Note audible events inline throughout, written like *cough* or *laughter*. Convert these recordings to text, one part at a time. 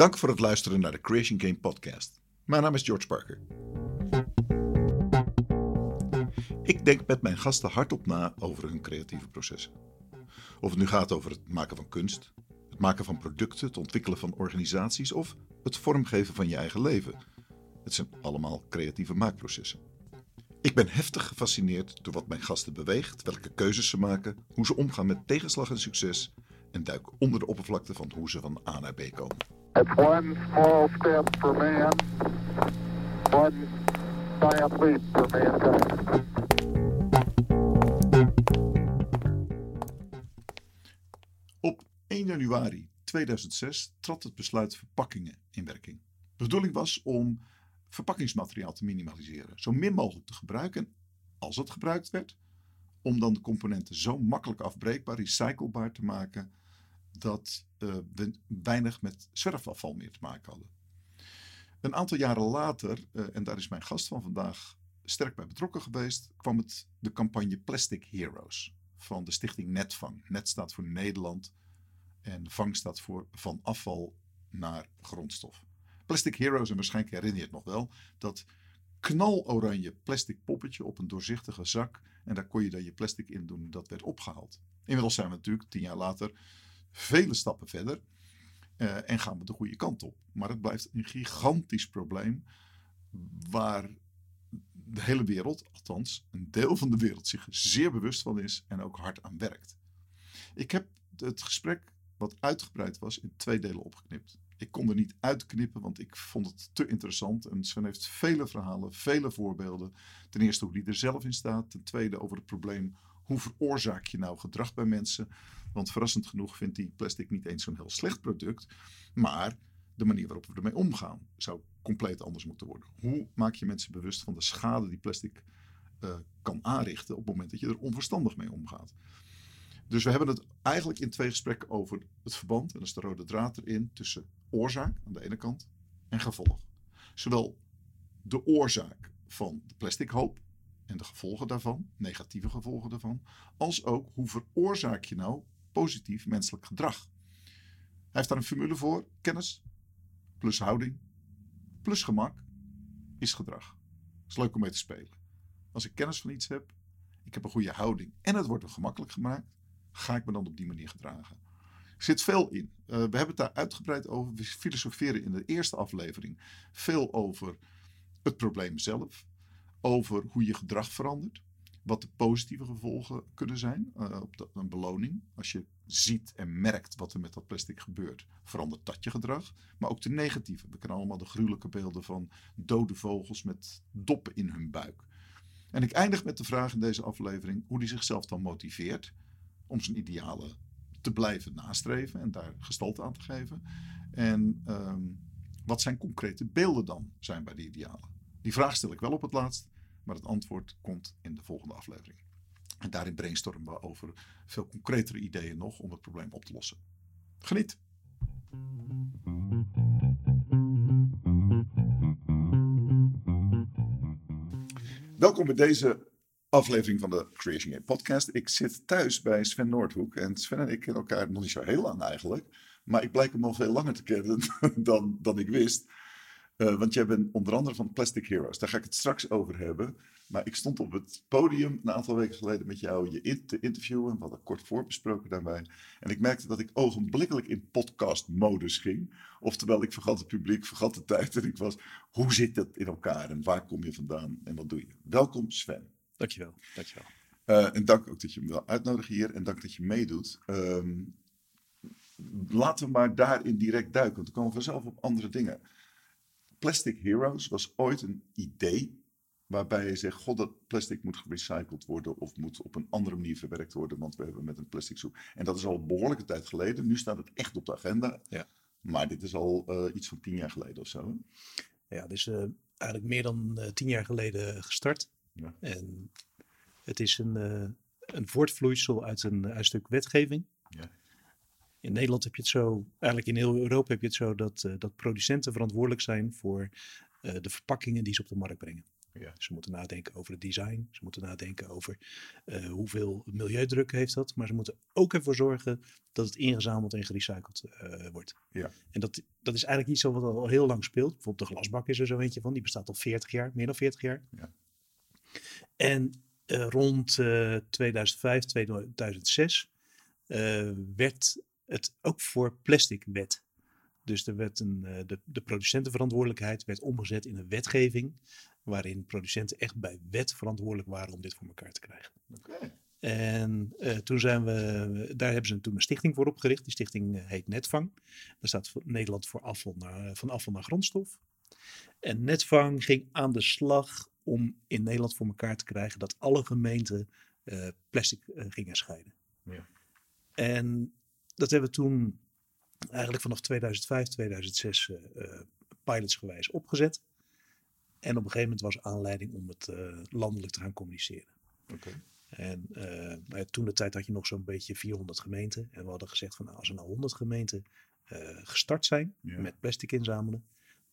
Dank voor het luisteren naar de Creation Game podcast. Mijn naam is George Parker. Ik denk met mijn gasten hardop na over hun creatieve processen. Of het nu gaat over het maken van kunst, het maken van producten, het ontwikkelen van organisaties of het vormgeven van je eigen leven. Het zijn allemaal creatieve maakprocessen. Ik ben heftig gefascineerd door wat mijn gasten beweegt, welke keuzes ze maken, hoe ze omgaan met tegenslag en succes en duik onder de oppervlakte van hoe ze van A naar B komen. It's one small step for man, one giant leap for mankind. Op 1 januari 2006 trad het besluit verpakkingen in werking. De bedoeling was om verpakkingsmateriaal te minimaliseren, zo min mogelijk te gebruiken en als het gebruikt werd, om dan de componenten zo makkelijk afbreekbaar, recyclebaar te maken, dat uh, we weinig met zwerfafval meer te maken hadden. Een aantal jaren later, uh, en daar is mijn gast van vandaag sterk bij betrokken geweest, kwam het de campagne Plastic Heroes van de stichting Netvang. Net staat voor Nederland en Vang staat voor van afval naar grondstof. Plastic Heroes, en waarschijnlijk herinner je het nog wel, dat knaloranje plastic poppetje op een doorzichtige zak. En daar kon je dan je plastic in doen, dat werd opgehaald. Inmiddels zijn we natuurlijk tien jaar later vele stappen verder uh, en gaan we de goede kant op. Maar het blijft een gigantisch probleem waar de hele wereld, althans een deel van de wereld, zich zeer bewust van is en ook hard aan werkt. Ik heb het gesprek, wat uitgebreid was, in twee delen opgeknipt. Ik kon er niet uitknippen, want ik vond het te interessant. En Sven heeft vele verhalen, vele voorbeelden. Ten eerste hoe hij er zelf in staat. Ten tweede over het probleem hoe veroorzaak je nou gedrag bij mensen. Want verrassend genoeg vindt die plastic niet eens zo'n heel slecht product. Maar de manier waarop we ermee omgaan zou compleet anders moeten worden. Hoe maak je mensen bewust van de schade die plastic uh, kan aanrichten op het moment dat je er onverstandig mee omgaat? Dus we hebben het eigenlijk in twee gesprekken over het verband, en dat is de rode draad erin, tussen oorzaak aan de ene kant en gevolg. Zowel de oorzaak van de plastic hoop en de gevolgen daarvan, negatieve gevolgen daarvan, als ook hoe veroorzaak je nou positief menselijk gedrag. Hij heeft daar een formule voor: kennis plus houding plus gemak is gedrag. Is leuk om mee te spelen. Als ik kennis van iets heb, ik heb een goede houding en het wordt me gemakkelijk gemaakt, ga ik me dan op die manier gedragen. Er zit veel in. Uh, we hebben het daar uitgebreid over. We filosoferen in de eerste aflevering veel over het probleem zelf, over hoe je gedrag verandert, wat de positieve gevolgen kunnen zijn uh, op een beloning. Als je ziet en merkt wat er met dat plastic gebeurt, verandert dat je gedrag. Maar ook de negatieve. We kennen allemaal de gruwelijke beelden van dode vogels met doppen in hun buik. En ik eindig met de vraag in deze aflevering hoe hij zichzelf dan motiveert om zijn idealen te blijven nastreven en daar gestalte aan te geven. En um, wat zijn concrete beelden dan zijn bij die idealen? Die vraag stel ik wel op het laatst, maar het antwoord komt in de volgende aflevering. En daarin brainstormen we over veel concretere ideeën nog om het probleem op te lossen. Geniet! Welkom bij deze aflevering van de Creation Game podcast. Ik zit thuis bij Sven Noordhoek en Sven en ik kennen elkaar nog niet zo heel lang eigenlijk. Maar ik blijk hem al veel langer te kennen *laughs* dan, dan ik wist. Uh, want jij bent onder andere van Plastic Heroes. Daar ga ik het straks over hebben. Maar ik stond op het podium een aantal weken geleden met jou je in te interviewen. We hadden kort voorbesproken daarbij. En ik merkte dat ik ogenblikkelijk in podcast-modus ging. Oftewel, ik vergat het publiek, vergat de tijd. En ik was, hoe zit dat in elkaar? En waar kom je vandaan? En wat doe je? Welkom Sven. Dankjewel, dankjewel. Uh, en dank ook dat je me wil uitnodigen hier. En dank dat je meedoet. Um, laten we maar daarin direct duiken. Want dan komen we vanzelf op andere dingen. Plastic Heroes was ooit een idee waarbij je zegt, god, dat plastic moet gerecycled worden of moet op een andere manier verwerkt worden, want we hebben met een plastic zoek. En dat is al een behoorlijke tijd geleden. Nu staat het echt op de agenda. Ja. Maar dit is al uh, iets van tien jaar geleden of zo. Hè? Ja, dus uh, eigenlijk meer dan uh, tien jaar geleden gestart. Ja. En het is een, een voortvloeisel uit een, uit een stuk wetgeving. Ja. In Nederland heb je het zo, eigenlijk in heel Europa heb je het zo dat, uh, dat producenten verantwoordelijk zijn voor uh, de verpakkingen die ze op de markt brengen. Ja. Ze moeten nadenken over het design. Ze moeten nadenken over eh, hoeveel milieudruk heeft dat. Maar ze moeten ook ervoor zorgen dat het ingezameld en gerecycled eh, wordt. Ja. En dat, dat is eigenlijk iets wat al heel lang speelt. Bijvoorbeeld de glasbak is er zo eentje van. Die bestaat al 40 jaar, meer dan 40 jaar. Ja. En eh, rond eh, 2005, 2006 eh, werd het ook voor plastic wet. Dus er werd een, eh, de, de producentenverantwoordelijkheid werd omgezet in een wetgeving. Waarin producenten echt bij wet verantwoordelijk waren om dit voor elkaar te krijgen. Oké. En eh, toen zijn we, daar hebben ze toen een stichting voor opgericht. Die stichting eh, heet Netvang. Daar staat voor Nederland voor afval naar, van afval naar grondstof. En Netvang ging aan de slag om in Nederland voor elkaar te krijgen dat alle gemeenten plastic gingen scheiden. Ja. En dat hebben we toen eigenlijk vanaf 2005, 2006 eh, eh, pilotsgewijs opgezet. En op een gegeven moment was aanleiding om het eh, landelijk te gaan communiceren. En nou ja, toen de tijd had je nog zo'n beetje 400 gemeenten. En we hadden gezegd van nou, als er nou 100 gemeenten gestart zijn Ja. met plastic inzamelen,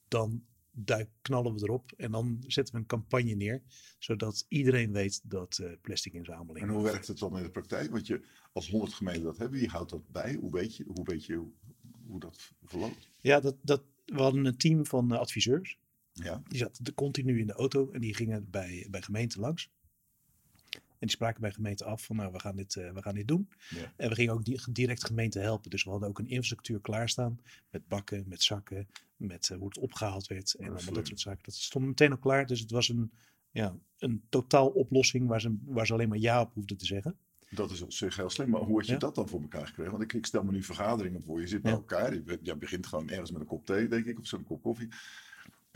dan duik, knallen we erop en dan zetten we een campagne neer, zodat iedereen weet dat eh, plastic inzameling. En hoe werkt het dan in de praktijk? Want je, als 100 gemeenten dat hebben, wie houdt dat bij? Hoe weet je hoe, weet je hoe, hoe dat verloopt? Ja, dat, dat, we hadden een team van eh, adviseurs. Ja. Die zaten continu in de auto en die gingen bij, bij gemeenten langs. En die spraken bij gemeenten af van nou, we gaan dit, eh, we gaan dit doen. Ja. En we gingen ook di- direct gemeenten helpen. Dus we hadden ook een infrastructuur klaarstaan met bakken, met zakken, met eh, hoe het opgehaald werd en allemaal slim. dat soort zaken. Dat stond meteen al klaar. Dus het was een, ja, een totaal oplossing waar ze, waar ze alleen maar ja op hoefden te zeggen. Dat is op zich heel slim. Maar hoe had je Ja. dat dan voor elkaar gekregen? Want ik, ik stel me nu vergaderingen voor. Je zit bij Ja. elkaar. Je, jij begint gewoon ergens met een kop thee, denk ik, of zo'n kop koffie.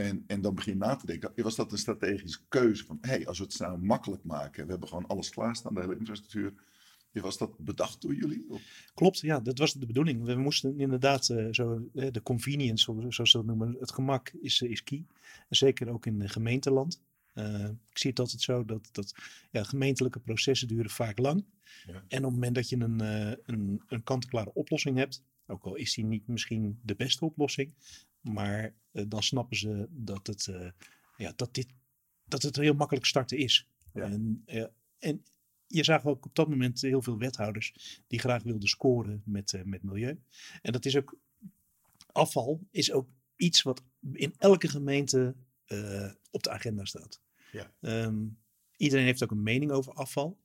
En, en dan begin je na te denken. Was dat een strategische keuze? Van, hé, hey, als we het nou makkelijk maken. We hebben gewoon alles klaarstaan, de hele infrastructuur. Was dat bedacht door jullie? Of- Klopt, ja, dat was de bedoeling. We moesten inderdaad eh, zo, eh, de convenience, zo- zoals ze dat noemen, het gemak is, eh, is key. En zeker ook in gemeenteland. Ik zie het altijd zo dat, dat ja, gemeentelijke processen duren vaak lang. Ja. En op het moment dat je een, een, een kant-en-klare oplossing hebt, ook al is die niet misschien de beste oplossing, maar eh, dan snappen ze dat het, eh, ja, dat dit, dat het heel makkelijk starten is. Ja. En, eh, en je zag ook op dat moment heel veel wethouders die graag wilden scoren met, met milieu. En dat is ook, afval is ook iets wat in elke gemeente op de agenda staat. Ja. Ehm, iedereen heeft ook een mening over afval.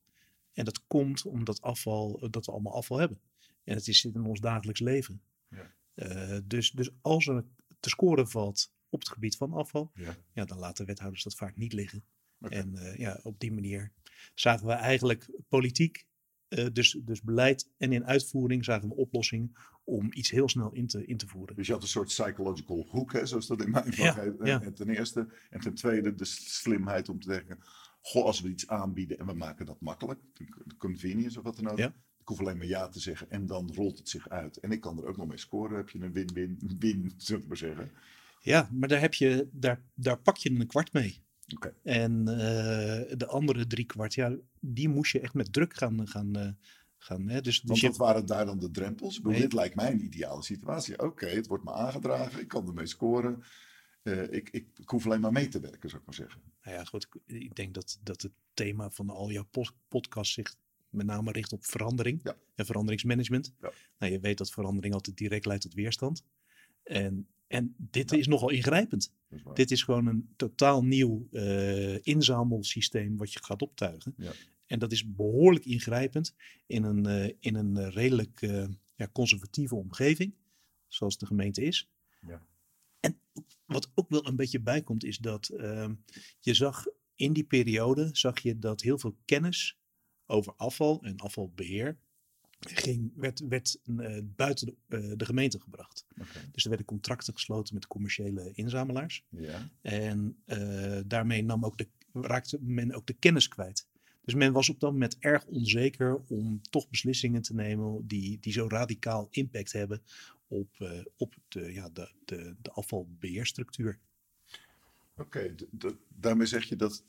En dat komt omdat afval, dat we allemaal afval hebben. En het is, zit in ons dagelijks leven. Ja. Dus, dus als er te scoren valt op het gebied van afval, Ja. ja, dan laten wethouders dat vaak niet liggen. En eh, ja, op die manier zagen we eigenlijk politiek, eh, dus, dus beleid en in uitvoering zagen we oplossingen om iets heel snel in te, in te voeren. Dus je had een soort psychological hoek, hè, zoals dat in mijn vak Ja, heet. ja. En ten eerste. En ten tweede de slimheid om te denken... Goh, als we iets aanbieden en we maken dat makkelijk. De convenience of wat dan ook. Ja. Ik hoef alleen maar ja te zeggen en dan rolt het zich uit. En ik kan er ook nog mee scoren. Heb je een win-win-win, *laughs* zullen we maar zeggen. Ja, maar daar, heb je, daar, daar pak je een kwart mee. En eh, de andere drie kwart, ja, die moest je echt met druk gaan. gaan, eh, gaan hè? Dus, Want je, wat waren daar dan de drempels? Nee. Dit lijkt mij een ideale situatie. Oké, het wordt me aangedragen. Ik kan ermee scoren. Eh, ik, ik, ik hoef alleen maar mee te werken, zou ik maar zeggen. Nou ja, goed. ik- denk dat, dat het thema van al jouw podcasts zich met name richt op verandering Ja. en veranderingsmanagement. Ja. Nou, je weet dat verandering altijd direct leidt tot weerstand. En, en dit is nogal ingrijpend. Is. Dit is gewoon een totaal nieuw eh, inzamelsysteem wat je gaat optuigen. Ja. En dat is behoorlijk ingrijpend in een, eh, in een redelijk eh, ja, conservatieve omgeving, zoals de gemeente is. Ja. En wat ook wel een beetje bijkomt, is dat ehm, je zag in die periode zag je dat heel veel kennis over afval en afvalbeheer ging, werd, werd eh, buiten de, eh, de gemeente gebracht. Dus er werden contracten gesloten met commerciële inzamelaars. Ja. En eh, daarmee nam ook de, raakte men ook de kennis kwijt. Dus men was op dat moment erg onzeker om toch beslissingen te nemen die, die zo radicaal impact hebben op, op de, ja, de, de, de afvalbeheerstructuur. Oké, daarmee zeg je dat,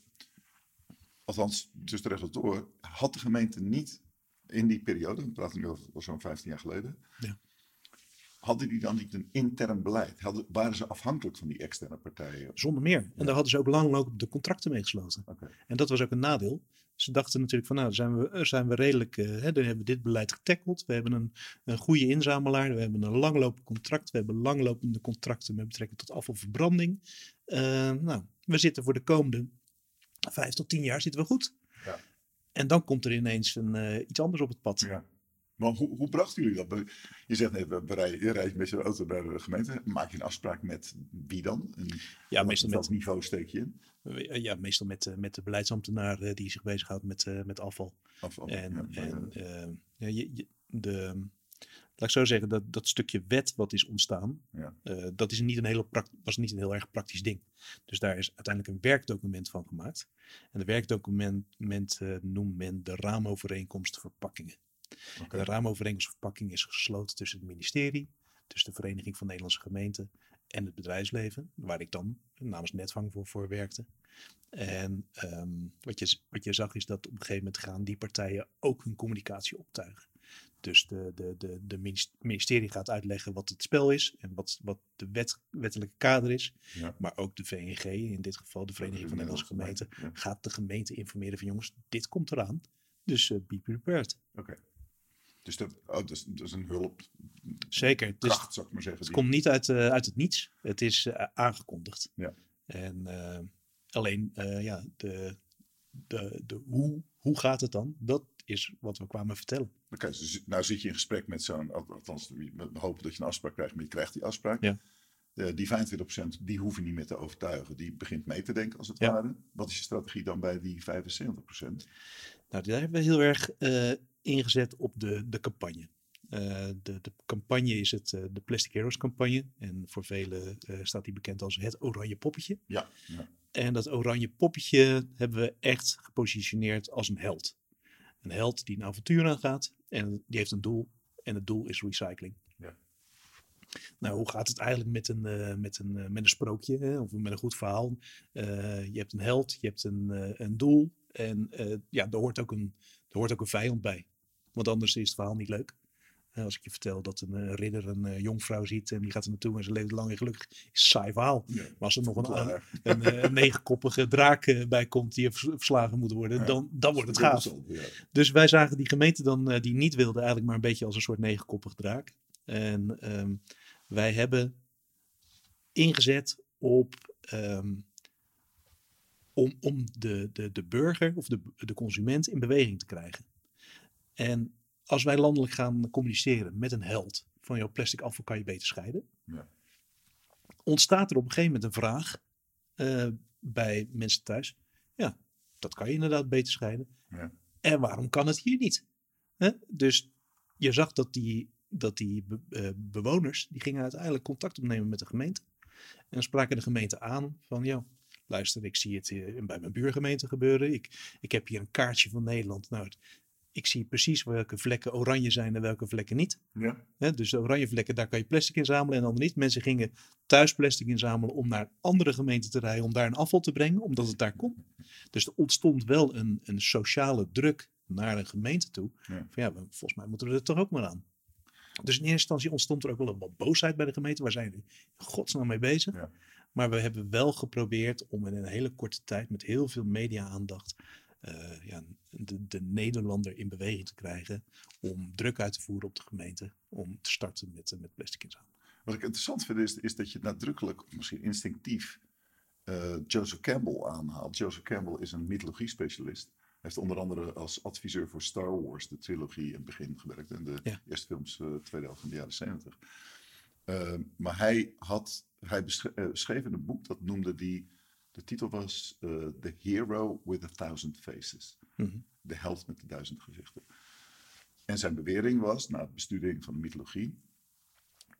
althans tussen de recht door, had de gemeente niet in die periode, we praten nu over zo'n 15 jaar geleden, Ja. hadden die dan niet een intern beleid? Hadden, waren ze afhankelijk van die externe partijen? Zonder meer. En Ja. daar hadden ze ook langlopende contracten mee gesloten. En dat was ook een nadeel. Ze dachten natuurlijk van nou, zijn we, zijn we redelijk, eh, hè, dan hebben we dit beleid getackeld. We hebben een, een goede inzamelaar, we hebben een langlopend contract, we hebben langlopende contracten met betrekking tot afvalverbranding. Eh, nou, we zitten voor de komende vijf tot tien jaar zitten we goed. Ja. En dan komt er ineens een, eh, iets anders op het pad. Ja. Maar hoe, hoe brachten jullie dat? Je zegt net, we rijden, je rijdt met je auto naar de gemeente. Maak je een afspraak met wie dan? En Ja, meestal met, niveau steek je in? eh, ja, meestal met, eh, met de beleidsambtenaar die zich bezighoudt met, met afval. Afval. En, Ja, en ja, je, je- de, laat ik zo zeggen, dat, dat stukje wet wat is ontstaan, Ja. eh, dat is niet een hele was niet een heel erg praktisch ding. Dus daar is uiteindelijk een werkdocument van gemaakt. En de werkdocument eh, noemt men de raamovereenkomst verpakkingen. De raamovereenkomst verpakking is gesloten tussen het ministerie, tussen de Vereniging van Nederlandse Gemeenten en het bedrijfsleven, waar ik dan namens Netvang voor, voor werkte. En ehm, wat, je, wat je zag is dat op een gegeven moment gaan die partijen ook hun communicatie optuigen. Dus de, de, de, de minis- ministerie gaat uitleggen wat het spel is en wat, wat de wet, wettelijke kader is. Ja. Maar ook de VNG, in dit geval de Vereniging van Nederlandse Gemeenten, Ja. gaat de gemeente informeren van jongens, dit komt eraan. Dus eh, be prepared. Oké. Dus dat, oh, dat, is, dat is een hulp. Zeker. Dus Kracht, zou ik maar zeggen. Het die- komt niet uit, eh, uit het niets. Het is eh, aangekondigd. Ja. En alleen, ja, de, de, de hoe, hoe gaat het dan? Dat is wat we kwamen vertellen. Oké, dus nou zit je in gesprek met zo'n, al- althans, we hopen dat je een afspraak krijgt, maar je krijgt die afspraak. Ja. Die 25%, die hoef je niet meer te overtuigen. Die begint mee te denken als het Ja. ware. Wat is je strategie dan bij die 75%? Nou, daar hebben we heel erg eh, ingezet op de, de campagne. Eh, de, de campagne is het, eh, de Plastic Heroes campagne. En voor velen staat die bekend als het oranje poppetje. Ja, ja. En dat oranje poppetje hebben we echt gepositioneerd als een held. Een held die een avontuur aangaat en die heeft een doel. En het doel is recycling. Ja. Nou, hoe gaat het eigenlijk met een, eh, met een, eh, met een sprookje hè, of met een goed verhaal? Eh, je hebt een held, je hebt een, een doel en ja, er hoort, ook een, er hoort ook een vijand bij. Want anders is het verhaal niet leuk. Als ik je vertel dat een eh, ridder een eh, jonkvrouw ziet en die gaat er naartoe en ze leeft lang en gelukkig, is saai verhaal. ja. Maar als er nog een, een, eh, een negenkoppige draak bij komt die vers- verslagen moet worden, Ja. dan, dan wordt het gaaf. ja. Dus wij zagen die gemeente dan, die niet wilde, eigenlijk maar een beetje als een soort negenkoppig draak. En ehm, wij hebben ingezet op ehm, om, om de, de, de burger of de, de consument in beweging te krijgen. En als wij landelijk gaan communiceren met een held van jouw plastic afval kan je beter scheiden, Ja. ontstaat er op een gegeven moment een vraag eh, bij mensen thuis. Ja, dat kan je inderdaad beter scheiden. Ja. En waarom kan het hier niet? Dus je zag dat die, dat die be- eh, bewoners, die gingen uiteindelijk contact opnemen met de gemeente. En spraken de gemeente aan van, ja, luister, ik zie het eh, bij mijn buurgemeente gebeuren. Ik, ik heb hier een kaartje van Nederland. Nou, ik zie precies welke vlekken oranje zijn en welke vlekken niet. Ja. Hè, dus de oranje vlekken, daar kan je plastic inzamelen en dan niet. Mensen gingen thuis plastic inzamelen om naar andere gemeenten te rijden om daar een afval te brengen, omdat het daar kon. Dus er ontstond wel een, een sociale druk naar een gemeente toe. Ja. Van ja, we- volgens mij moeten we er toch ook maar aan. Dus in eerste instantie ontstond er ook wel een wat boosheid bij de gemeente. Waar zijn jullie in godsnaam mee bezig? Ja. Maar we hebben wel geprobeerd om in een hele korte tijd met heel veel media-aandacht eh, ja, de, de Nederlander in beweging te krijgen om druk uit te voeren op de gemeente om te starten met, eh, met plastic inzamelen. Wat ik interessant vind is, is dat je nadrukkelijk, misschien instinctief, eh, Joseph Campbell aanhaalt. Joseph Campbell is een mythologie-specialist. Hij heeft onder andere als adviseur voor Star Wars, de trilogie, in het begin gewerkt. En de Ja. eerste films, tweede helft van de jaren 70. Eh, maar hij, had, hij schreef in een boek dat noemde die. De titel was eh, The Hero with a Thousand Faces. Mhm. De held met de duizend gezichten. En zijn bewering was, na het bestudering van de mythologie,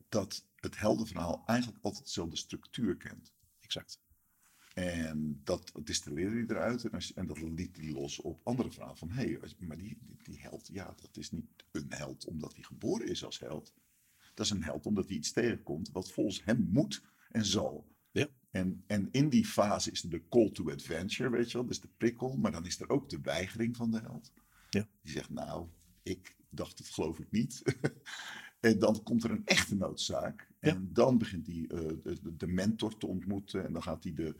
dat het heldenverhaal eigenlijk altijd dezelfde structuur kent. Exact. En dat distilleerde hij eruit en, als en dat liet hij los op andere verhalen. Van hé, hey, maar die, die, die held, ja, dat is niet een held omdat hij geboren is als held. Dat is een held omdat hij iets tegenkomt wat volgens hem moet en zal. En, en in die fase is er de call to adventure, weet je wel, dus de prikkel. Maar dan is er ook de weigering van de held. Ja. Die zegt, nou, ik dacht het geloof ik niet. *laughs* En dan komt er een echte noodzaak. Ja. En dan begint hij eh, de, de mentor te ontmoeten. En dan gaat hij de,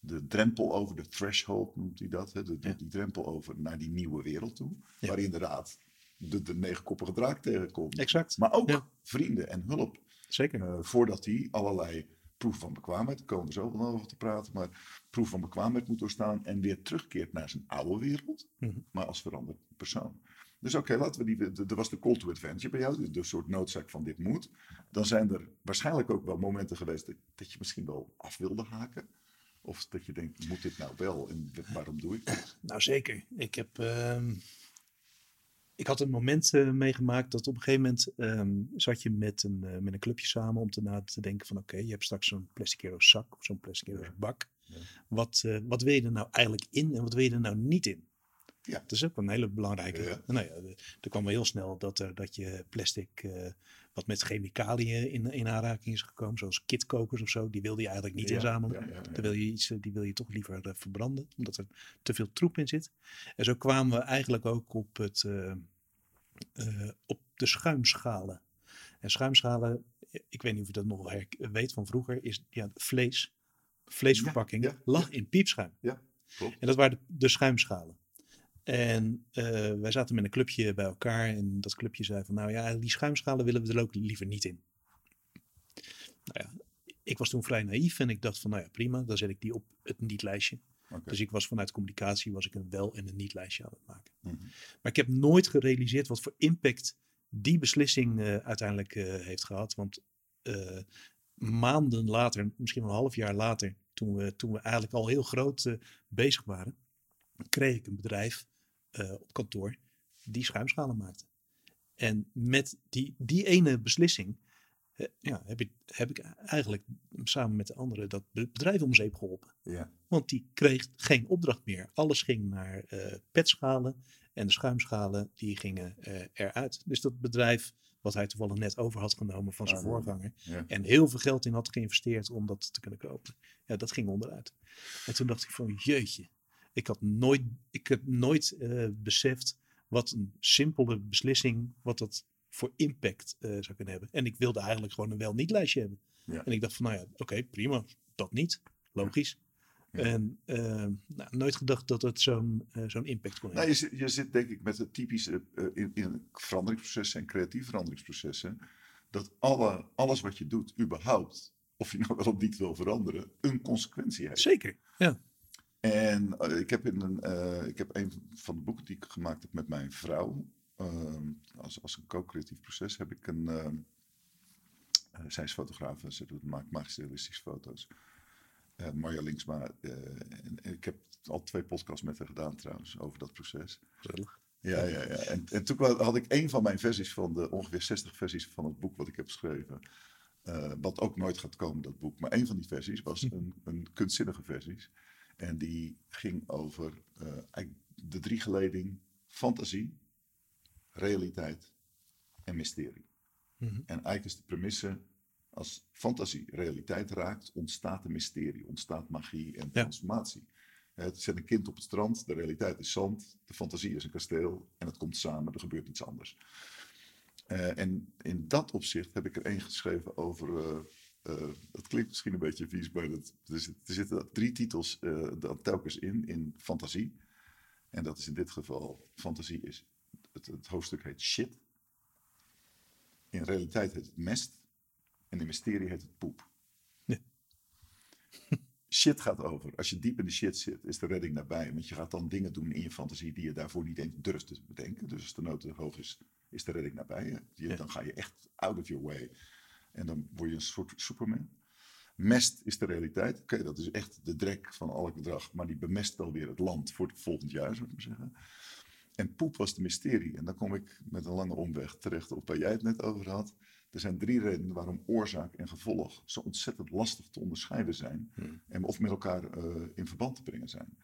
de drempel over, de threshold noemt hij dat. Hè? De, de- Ja. Die drempel over naar die nieuwe wereld toe. Waar inderdaad de, de negenkoppige draak tegenkomt. Exact. Maar ook vrienden en hulp. Zeker. Eh, voordat hij allerlei proef van bekwaamheid, daar komen we zo wel over te praten, maar proef van bekwaamheid moet doorstaan en weer terugkeert naar zijn oude wereld, Mhm. maar als veranderd persoon. Dus oké, laten we die. Er was de call to adventure bij jou, dus de soort noodzaak van dit moet. Dan zijn er waarschijnlijk ook wel momenten geweest dat, dat je misschien wel af wilde haken. Of dat je denkt, moet dit nou wel en waarom doe ik dit? Nou, zeker. Ik heb. ehm, ik had een moment eh, meegemaakt dat op een gegeven moment ehm, zat je met een, eh, met een clubje samen om te na te denken van oké, je hebt straks zo'n plastic hero zak of zo'n plastic hero Ja. bak. Ja. Wat, eh, wat wil je er nou eigenlijk in en wat wil je er nou niet in? Ja. Dat is ook een hele belangrijke. Ja. Nou ja, er kwam wel heel snel dat, er, dat je plastic wat met chemicaliën in, in aanraking is gekomen, zoals kitkokers of zo, die wilde je eigenlijk niet Ja, inzamelen. ja. Dan wil je iets, die wil je toch liever verbranden, omdat er te veel troep in zit. En zo kwamen we eigenlijk ook op, het, eh, op de schuimschalen. En schuimschalen, ik weet niet of je dat nog wel weet van vroeger, is ja, vlees, vleesverpakking Ja, ja, lag in piepschuim. Klopt. En dat waren de, de schuimschalen. En eh, wij zaten met een clubje bij elkaar en dat clubje zei van, nou ja, die schuimschalen willen we er ook liever niet in. Nou ja, ik was toen vrij naïef en ik dacht van, nou ja, prima, dan zet ik die op het niet-lijstje. Dus ik was vanuit communicatie was ik een wel en een niet-lijstje aan het maken. Mhm. Maar ik heb nooit gerealiseerd wat voor impact die beslissing eh, uiteindelijk eh, heeft gehad. Want eh, maanden later, misschien wel een half jaar later, toen we, toen we eigenlijk al heel groot bezig waren, kreeg ik een bedrijf op kantoor die schuimschalen maakte. En met die, die ene beslissing ja, heb, ik, heb ik eigenlijk samen met de anderen dat be- bedrijf om zeep geholpen. Ja. Want die kreeg geen opdracht meer. Alles ging naar eh petschalen en de schuimschalen die gingen eh, eruit. Dus dat bedrijf, wat hij toevallig net over had genomen van zijn Ah, voorganger, Ja. en heel veel geld in had geïnvesteerd om dat te kunnen kopen. Ja, dat ging onderuit. En toen dacht ik van jeetje, ik had nooit, ik heb nooit eh, beseft wat een simpele beslissing, wat dat voor impact eh, zou kunnen hebben. En ik wilde eigenlijk gewoon een wel-niet lijstje hebben. Ja. En ik dacht van nou ja, oké, prima, dat niet, logisch. Ja. En eh, nou, nooit gedacht dat het zo'n eh, zo'n impact kon Nou, hebben. je, zit, je zit denk ik met het typische eh, in, in veranderingsprocessen en creatieve veranderingsprocessen. Dat alle, alles wat je doet, überhaupt, of je nou wel of niet wil veranderen, een consequentie heeft. Zeker, ja. En ik, heb in een, ik heb een van de boeken die ik gemaakt heb met mijn vrouw, ehm, als, als een co-creatief proces, heb ik een. ehm, eh, zij is fotograaf, ze doet, maakt magistralistische foto's. Eh, Marja Linksma. eh, en, en ik heb al twee podcasts met haar gedaan trouwens over dat proces. Gezellig. Ja, ja, ja. En, en toen had ik een van mijn versies van de ongeveer 60 versies van het boek wat ik heb geschreven. wat ook nooit gaat komen, dat boek. Maar een van die versies was een, een kunstzinnige versies. En die ging over eigenlijk de driegeleding fantasie, realiteit en mysterie. Mhm. En eigenlijk is de premisse, als fantasie realiteit raakt, ontstaat een mysterie, ontstaat magie en transformatie. Het zet een kind op het strand, de realiteit is zand, de fantasie is een kasteel en het komt samen, er gebeurt iets anders. Eh, en in dat opzicht heb ik er één geschreven over, eh, eh, dat klinkt misschien een beetje vies, maar dat, er, zit- er zitten drie titels dan telkens in, in fantasie. En dat is in dit geval, fantasie is, het, het hoofdstuk heet shit. In realiteit heet het mest. En in mysterie heet het poep. *laughs* Shit gaat over. Als je diep in de shit zit, is de redding nabij. Want je gaat dan dingen doen in je fantasie die je daarvoor niet eens durft te bedenken. Dus als de nood te hoog is, is de redding nabij. je. Je, Ja. Dan ga je echt out of your way. En dan word je een soort Superman. Mest is de realiteit. Oké, dat is echt de drek van al het gedrag. Maar die bemest wel weer het land voor het volgend jaar, zou ik maar zeggen. En poep was de mysterie. En dan kom ik met een lange omweg terecht op waar jij het net over had. Er zijn drie redenen waarom oorzaak en gevolg zo ontzettend lastig te onderscheiden zijn. Hmm. En of met elkaar eh, in verband te brengen zijn.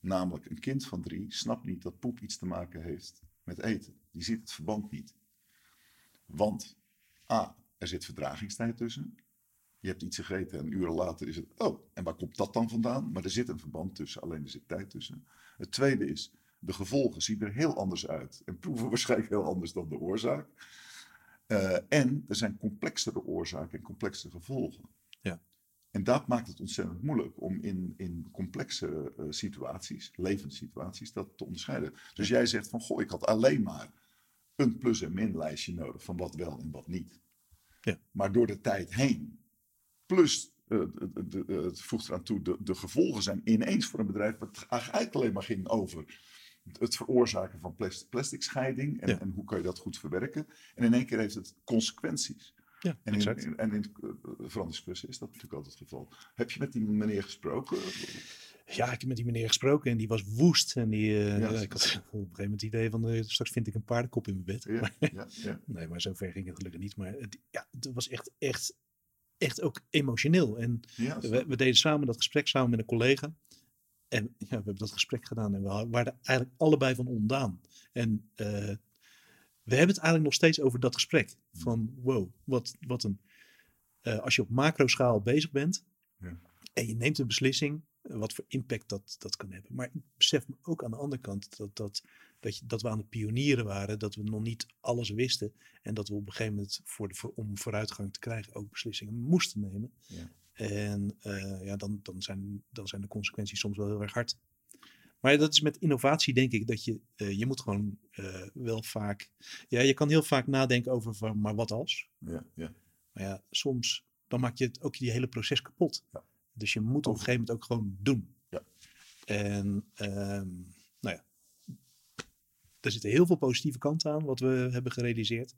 Namelijk, een kind van drie snapt niet dat poep iets te maken heeft met eten. Die ziet het verband niet. Want A, er zit verdragingstijd tussen. Je hebt iets gegeten en uren later is het, oh, en waar komt dat dan vandaan? Maar er zit een verband tussen, alleen er zit tijd tussen. Het tweede is, de gevolgen zien er heel anders uit en proeven *laughs* waarschijnlijk heel anders dan de oorzaak. Eh, en er zijn complexere oorzaken en complexe gevolgen. Ja. En dat maakt het ontzettend moeilijk om in, in complexe eh, situaties, levenssituaties, dat te onderscheiden. Dus jij zegt van, goh, ik had alleen maar een plus- en min-lijstje nodig van wat wel en wat niet. Ja. Maar door de tijd heen, plus eh, de- de- de- het voegt eraan toe, de, de gevolgen zijn ineens voor een bedrijf wat eigenlijk alleen maar ging over het veroorzaken van plas- plastic scheiding en, Ja. en hoe kan je dat goed verwerken. En in één keer heeft het consequenties. Ja, En in, exact. en in veranderingsprocessen is dat natuurlijk altijd het geval. Heb je met die meneer gesproken? Ja, ik heb met die meneer gesproken en die was woest. En die, eh, Ja. ik had *laughs* op een gegeven moment het idee van, eh, straks vind ik een paardenkop in mijn bed. Ja, Maar- ja, ja. *laughs* nee, maar zover ging het gelukkig niet. Maar het, ja, het was echt, echt, echt ook emotioneel. En we deden samen dat gesprek samen met een collega. En ja, we hebben dat gesprek gedaan en we wa- waren er eigenlijk allebei van ontdaan. En eh, we hebben het eigenlijk nog steeds over dat gesprek. Van wow, wat, wat een... eh, als je op macro-schaal bezig bent Ja. en je neemt een beslissing, eh, wat voor impact dat, dat kan hebben. Maar ik besef me ook aan de andere kant dat, dat, dat, je, dat we aan het pionieren waren, dat we nog niet alles wisten. En dat we op een gegeven moment voor de, voor, om vooruitgang te krijgen ook beslissingen moesten nemen. Ja. En eh, ja, dan, dan, zijn, dan zijn de consequenties soms wel heel erg hard. Maar dat is met innovatie denk ik dat je, eh, je moet gewoon eh, wel vaak, ja, je kan heel vaak nadenken over van, maar wat als? ja, ja. Maar ja, soms dan maak je het ook je hele proces kapot. Ja. Dus je moet op een gegeven moment ook gewoon doen. Ja. En ehm, nou ja, er zitten heel veel positieve kanten aan wat we hebben gerealiseerd.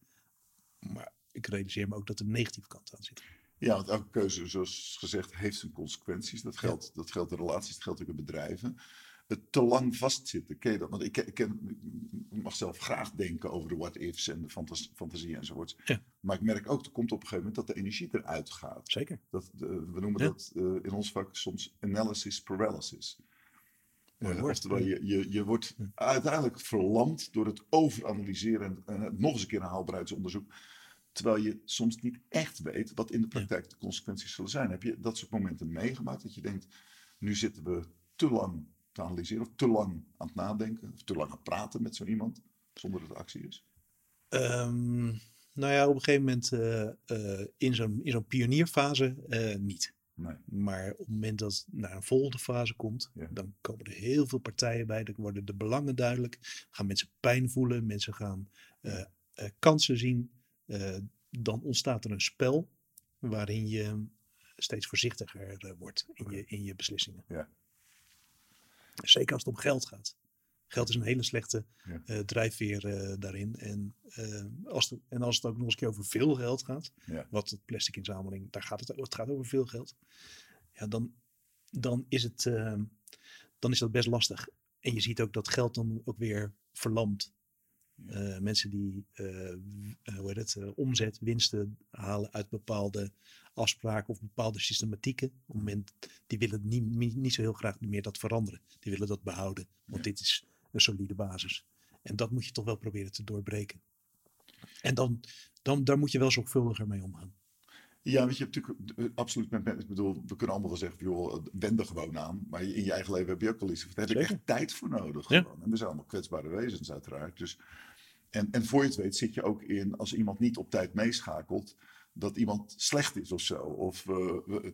Maar ik realiseer me ook dat er een negatieve kant aan zit. Ja, want elke keuze, zoals gezegd, heeft zijn consequenties. Dat geldt, dat geldt in relaties, dat geldt ook in bedrijven. Het te lang vastzitten, ken je dat? Want ik, ik, ken- ik mag zelf graag denken over de what-ifs en de fantas, fantasie enzovoorts. Ja. Maar ik merk ook, er komt op een gegeven moment dat de energie eruit gaat. Zeker. Dat, eh, we noemen Ja. dat eh, in ons vak soms analysis paralysis. Oftewel, je, je, je wordt uiteindelijk verlamd door het overanalyseren en, en nog eens een keer een haalbaarheidsonderzoek. Terwijl je soms niet echt weet wat in de praktijk de consequenties zullen zijn. Heb je dat soort momenten meegemaakt dat je denkt, nu zitten we te lang te analyseren of te lang aan het nadenken of te lang aan het praten met zo iemand zonder dat het actie is? Ehm, nou ja, op een gegeven moment eh, eh, in zo'n in zo'n pionierfase eh, niet. Nee. Maar op het moment dat het naar een volgende fase komt, Ja. dan komen er heel veel partijen bij. Dan worden de belangen duidelijk. Gaan mensen pijn voelen. Mensen gaan kansen zien. Eh, dan ontstaat er een spel waarin je steeds voorzichtiger eh, wordt in je, in je beslissingen. Ja. Zeker als het om geld gaat. Geld is een hele slechte Ja. eh, drijfveer daarin. En, als het, en als het ook nog eens een keer over veel geld gaat, Ja. wat het plastic inzameling, daar gaat het, het gaat over veel geld. Ja, dan, dan, is het, dan is dat best lastig. En je ziet ook dat geld dan ook weer verlamt. Eh, mensen die eh, eh, hoe heet het, omzet, winsten halen uit bepaalde afspraken of bepaalde systematieken. Op het moment, die willen niet, niet, zo heel graag meer dat veranderen. Die willen dat behouden, want Ja. dit is een solide basis. En dat moet je toch wel proberen te doorbreken. En dan, dan daar moet je wel zorgvuldiger mee omgaan. Ja, weet je, hebt natuurlijk absoluut met mensen. Ik bedoel, we kunnen allemaal wel zeggen, joh, wend er gewoon aan. Maar in je eigen leven heb je ook wel iets. Daar heb ik Zeker. echt tijd voor nodig. Ja. Gewoon. En we zijn allemaal kwetsbare wezens, uiteraard. Dus, en, en voor je het weet zit je ook in, als iemand niet op tijd meeschakelt, dat iemand slecht is of zo. Of, eh, we-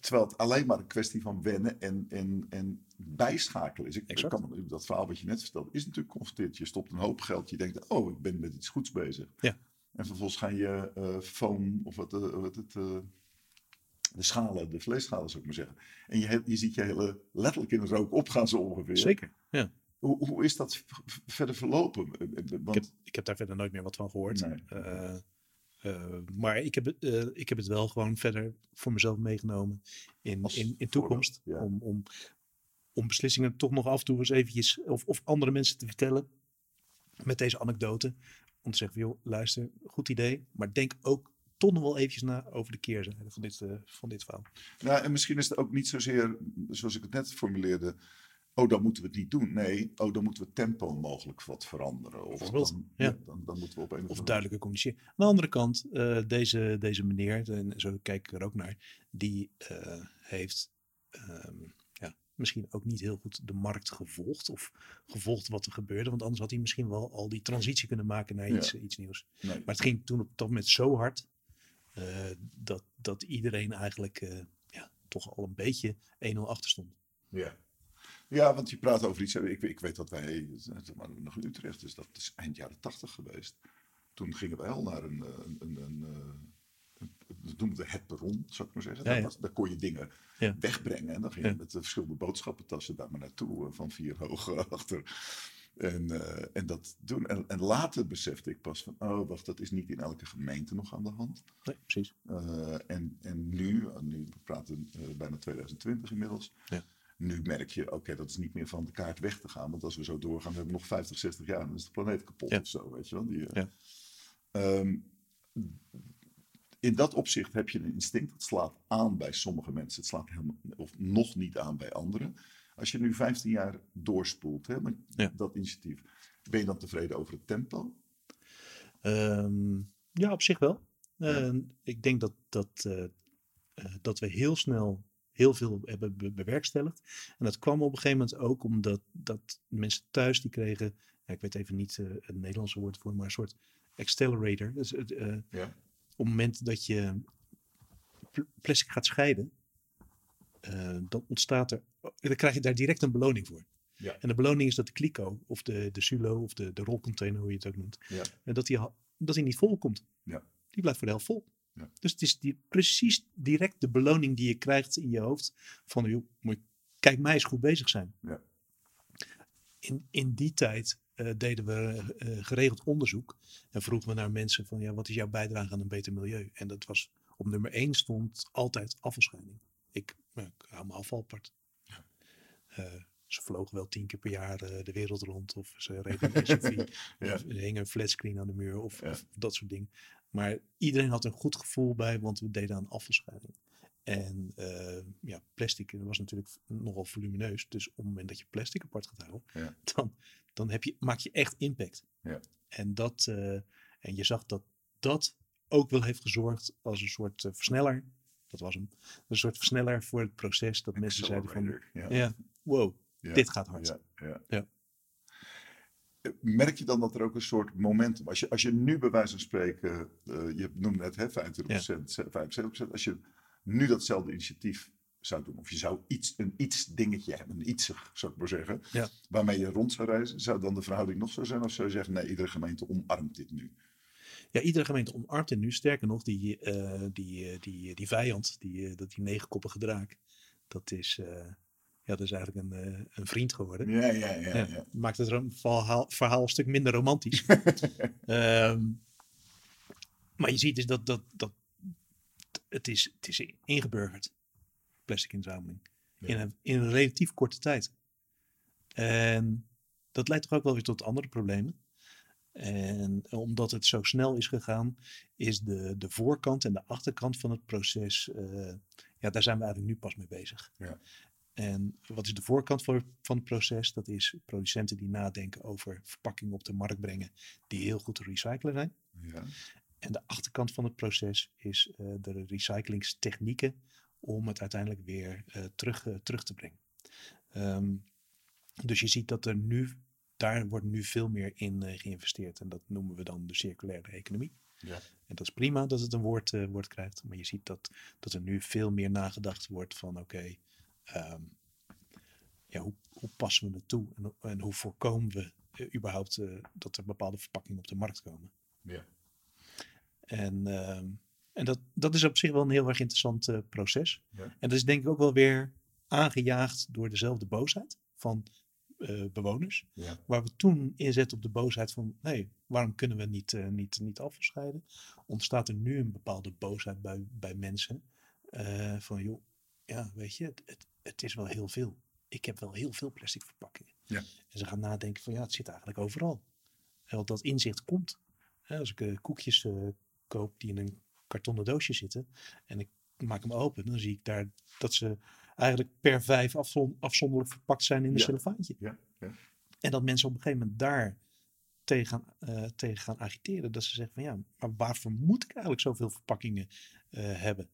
terwijl het alleen maar een kwestie van wennen en, en, en bijschakelen is. Ik, Exact. kan, dat verhaal wat je net vertelde, is natuurlijk confronterend. Je stopt een hoop geld, je denkt, oh, ik ben met iets goeds bezig. Ja. En vervolgens ga je eh foam, of wat, eh, wat het, de schalen, de vleesschalen zou ik maar zeggen. En je, je ziet je hele, letterlijk in de rook opgaan zo ongeveer. Zeker. Ja. Hoe, hoe is dat verder verlopen? Eh, eh, Ik, Want, heb, ik heb daar verder nooit meer wat van gehoord. Nee. Eh, eh, maar ik heb, het, eh, ik heb het wel gewoon verder voor mezelf meegenomen in, Als in, toekomst. ja. Om, om, om beslissingen toch nog af en toe eens eventjes, of, of andere mensen te vertellen met deze anekdote. Om te zeggen, joh, luister, goed idee. Maar denk ook toch nog wel eventjes na over de keerzijde van dit, eh, van dit verhaal. nou, en misschien is het ook niet zozeer, zoals ik het net formuleerde, oh, dan moeten we het niet doen. Nee, oh, dan moeten we tempo mogelijk wat veranderen. Of Bijvoorbeeld, dan, ja. dan, dan moeten we op een of Of duidelijker communiceren. Aan de andere kant, eh, deze, deze meneer, en zo kijk ik er ook naar, die eh, heeft ehm, ja, misschien ook niet heel goed de markt gevolgd of gevolgd wat er gebeurde. Want anders had hij misschien wel al die transitie kunnen maken naar Ja. iets, eh, iets nieuws. Nee. Maar het ging toen op dat moment zo hard dat, dat iedereen eigenlijk ja, toch al een beetje 1-0 achter stond. Ja. Ja, want je praat over iets. Ik, ik weet dat wij, zeg maar, nog in Utrecht, dus dat is eind jaren tachtig geweest. Toen gingen wij al naar een, eh, een, een, een, eh, dat noemden we het perron, zou ik maar zeggen. Ja, Daar, ja. was- daar kon je dingen Ja. wegbrengen. En dan ging je met de verschillende boodschappentassen daar maar naartoe, eh, van vier hoog eh, *laughs* achter. En, eh, en dat doen. En, en later besefte ik pas van, oh wacht, dat is niet in elke gemeente nog aan de hand. Nee, precies. Eh, en, en nu, eh, nu we praten eh, bijna 2020 inmiddels. Nu merk je, oké, dat is niet meer van de kaart weg te gaan. Want als we zo doorgaan, we hebben nog 50, 60 jaar, dan is de planeet kapot Ja. of zo, weet je wel. Die, eh, Ja. ehm, in dat opzicht heb je een instinct, dat slaat aan bij sommige mensen. Het slaat helemaal, of nog niet aan bij anderen. Als je nu 15 jaar doorspoelt, hè, met Ja. dat initiatief, ben je dan tevreden over het tempo? Ehm, ja, op zich wel. Ja. Eh, ik denk dat, dat, eh, eh, dat we heel snel heel veel hebben be- bewerkstelligd. En dat kwam op een gegeven moment ook omdat dat mensen thuis die kregen, ik weet even niet eh, het Nederlandse woord voor, maar een soort accelerator. Dus, eh, Ja. op het moment dat je pl- plastic gaat scheiden, eh, dan ontstaat er, dan krijg je daar direct een beloning voor. Ja. En de beloning is dat de kliko of de, de sulo of de, de rolcontainer, hoe je het ook noemt, Ja. en dat die, dat die niet vol komt. Ja. Die blijft voor de helft vol. Ja. Dus het is die, precies direct de beloning die je krijgt in je hoofd van, joh, moet kijk mij eens goed bezig zijn. Ja. In, in die tijd eh, deden we eh, geregeld onderzoek en vroegen we naar mensen van, ja, wat is jouw bijdrage aan een beter milieu? En dat was, op nummer één stond altijd afvalscheiding. Ik, nou, ik hou mijn afval apart. Eh, ze vlogen wel tien keer per jaar eh, de wereld rond of ze reden een SUV. *laughs* Ja. Of er hing een flatscreen aan de muur of, Ja. of dat soort dingen. Maar iedereen had een goed gevoel bij, want we deden aan afvalscheiding. En eh, ja, plastic was natuurlijk nogal volumineus. Dus op het moment dat je plastic apart gaat houden, Ja. *laughs* dan, dan heb je, maak je echt impact. Ja. En, dat, eh, en je zag dat dat ook wel heeft gezorgd als een soort versneller. Dat was hem. Een soort versneller voor het proces. Dat mensen zeiden van, ja. ja, wow. Dit gaat hard. Ja, ja. Ja. Eh, Merk je dan dat er ook een soort momentum, als je, als je nu bij wijze van spreken, eh, je noemde net hè, 25%, 75%, als je nu datzelfde initiatief zou doen, of je zou iets, een iets dingetje hebben, een ietsig zou ik maar zeggen, Ja. waarmee je rond zou reizen, zou dan de verhouding nog zo zijn of zou je zeggen, nee, iedere gemeente omarmt dit nu? Ja, iedere gemeente omarmt het nu. Sterker nog, die, eh, die, die, die vijand, die, dat die negenkoppige draak, dat is, ja, dat is eigenlijk een, eh, een vriend geworden. Ja, ja, ja. Ja, ja. Maakt het verhaal, verhaal een stuk minder romantisch. *laughs* Ehm, maar je ziet dus dat, dat, dat het, is, het is ingeburgerd, plastic inzameling. Ja. In, een, in een relatief korte tijd. En dat leidt toch ook wel weer tot andere problemen. En omdat het zo snel is gegaan, is de, de voorkant en de achterkant van het proces, eh, ja, daar zijn we eigenlijk nu pas mee bezig. Ja. En wat is de voorkant voor, van het proces? Dat is producenten die nadenken over verpakkingen op de markt brengen die heel goed te recyclen zijn. Ja. En de achterkant van het proces is eh, de recyclingstechnieken om het uiteindelijk weer eh, terug, eh, terug te brengen. Ehm, dus je ziet dat er nu, daar wordt nu veel meer in geïnvesteerd. En dat noemen we dan de circulaire economie. Ja. En dat is prima dat het een woord, woord krijgt. Maar je ziet dat, dat er nu veel meer nagedacht wordt van oké, ehm, ja, hoe, hoe passen we het toe? En, en hoe voorkomen we eh, überhaupt eh, dat er bepaalde verpakkingen op de markt komen? Ja. En, ehm, en dat, dat is op zich wel een heel erg interessant eh, proces. Ja. En dat is denk ik ook wel weer aangejaagd door dezelfde boosheid van bewoners. Ja. Waar we toen inzetten op de boosheid van, nee, waarom kunnen we niet, eh, niet, niet afscheiden? Ontstaat er nu een bepaalde boosheid bij, bij mensen. van, joh, ja, weet je, het, het, het is wel heel veel. Ik heb wel heel veel plastic verpakkingen. Ja. En ze gaan nadenken van, ja, het zit eigenlijk overal. En dat inzicht komt. Als ik eh, koekjes eh, koop die in een kartonnen doosje zitten en ik maak hem open, dan zie ik daar dat ze eigenlijk per vijf afzon- afzonderlijk verpakt zijn in een Ja. cellofaantje. Ja. Ja. En dat mensen op een gegeven moment daar tegen gaan, eh, tegen gaan agiteren. Dat ze zeggen van ja, maar waarvoor moet ik eigenlijk zoveel verpakkingen hebben?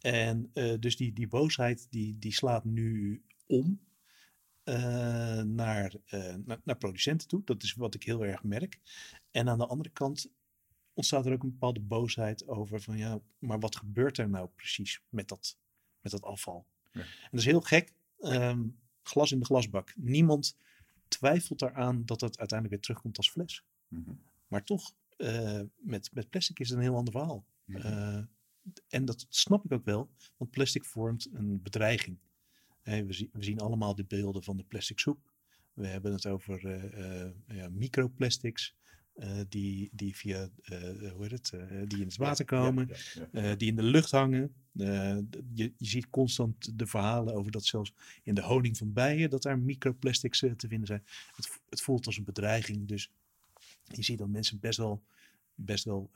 En eh, dus die, die boosheid die, die slaat nu om eh, naar, eh, naar, naar producenten toe. Dat is wat ik heel erg merk. En aan de andere kant ontstaat er ook een bepaalde boosheid over van ja, maar wat gebeurt er nou precies met dat, met dat afval? Ja. En dat is heel gek. Ehm, glas in de glasbak. Niemand twijfelt eraan dat het uiteindelijk weer terugkomt als fles. Mhm. Maar toch, met, met plastic is het een heel ander verhaal. Eh, en dat snap ik ook wel, want plastic vormt een bedreiging. We, zien, we zien allemaal de beelden van de plastic soep. We hebben het over eh, eh, ja, microplastics eh, die, die via hoe heet het, die in het water komen, Ja, die in de lucht hangen. Je, je ziet constant de verhalen over dat zelfs in de honing van bijen dat daar microplastics te vinden zijn. Het, het voelt als een bedreiging, dus je ziet dat mensen best wel, best wel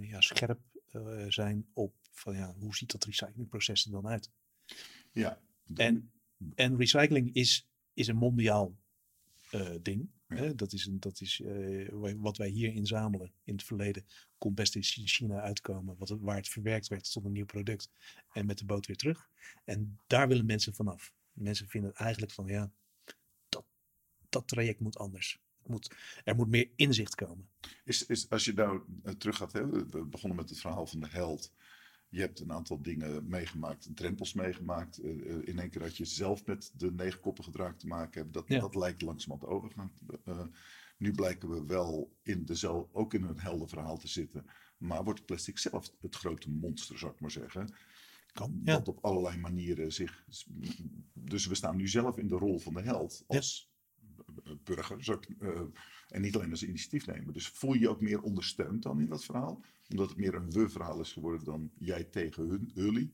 ja, scherp eh, zijn op van ja, hoe ziet dat recyclingproces er dan uit? Ja. En, en recycling is, is een mondiaal eh, ding. Ja. Hè? Dat is, een, dat is eh, wa- wat wij hier inzamelen. In het verleden kon best in China uitkomen, wat het, waar het verwerkt werd tot een nieuw product. En met de boot weer terug. En daar willen mensen vanaf. Mensen vinden eigenlijk van ja, dat, dat traject moet anders. Moet, er moet meer inzicht komen. Is, is, als je nou eh, terug gaat, hè, we begonnen met het verhaal van de held. Je hebt een aantal dingen meegemaakt, drempels meegemaakt. Eh, eh, in één keer had je zelf met de negenkoppige draak te maken hebben. Dat, Ja. dat lijkt langzamerhand overgaan. Eh, nu blijken we wel in dezelfde, ook in een helder verhaal te zitten. Maar wordt plastic zelf het grote monster, zou ik maar zeggen. Kan, ja. Dat op allerlei manieren zich. Dus we staan nu zelf in de rol van de held als burger. zou ik, eh, en niet alleen als initiatiefnemer. Dus voel je je ook meer ondersteund dan in dat verhaal? Omdat het meer een we-verhaal is geworden dan jij tegen hun, jullie.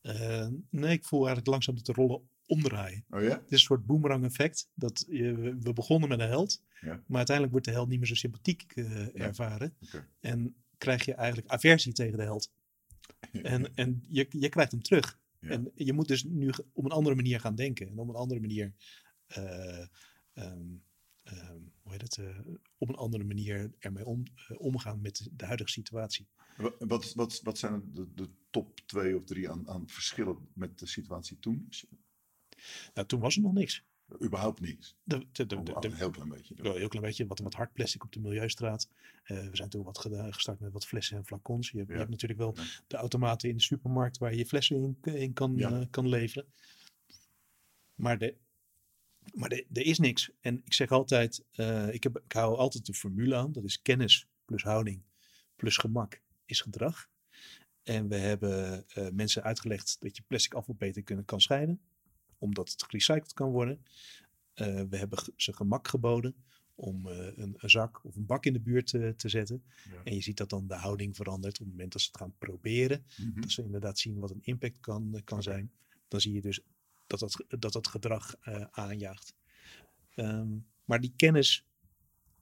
Eh, nee, ik voel eigenlijk langzaam dat de rollen omdraaien. Oh ja? Het is een soort boomerang effect. Dat je, we- begonnen met een held. Ja. Maar uiteindelijk wordt de held niet meer zo sympathiek eh, ervaren. En krijg je eigenlijk aversie tegen de held. En, en je, je krijgt hem terug. En je moet dus nu op een andere manier gaan denken. En op een andere manier. Ehm, hoe heet het? eh, op een andere manier ermee om, eh, omgaan met de, huidige situatie. Wa- Wat, wat, wat zijn de, de top twee of drie aan, aan verschillen met de situatie toen? Nou, toen was er nog niks. Überhaupt niks. De, de, de, Oh, een heel klein beetje. Een heel klein beetje, wat, wat hard plastic op de milieustraat. Eh, we zijn toen wat gestart met wat flessen en flacons. Je, hebt- je Ja. hebt natuurlijk wel Ja. de automaten in de supermarkt waar je je flessen in, in kan, Ja. kan leveren. Maar, de, maar er is niks. En ik zeg altijd, eh, ik, heb, ik hou altijd de formule aan. Dat is kennis plus houding plus gemak is gedrag. En we hebben eh, mensen uitgelegd dat je plastic afval beter kunnen, kan scheiden. Omdat het gerecycled kan worden. Eh, we hebben ze gemak geboden om een, een zak of een bak in de buurt eh, te zetten. Ja. En je ziet dat dan de houding verandert op het moment dat ze het gaan proberen. Mhm. Dat ze inderdaad zien wat een impact kan, kan zijn. Dan zie je dus dat dat, dat, dat gedrag eh, aanjaagt. Ehm, maar die kennis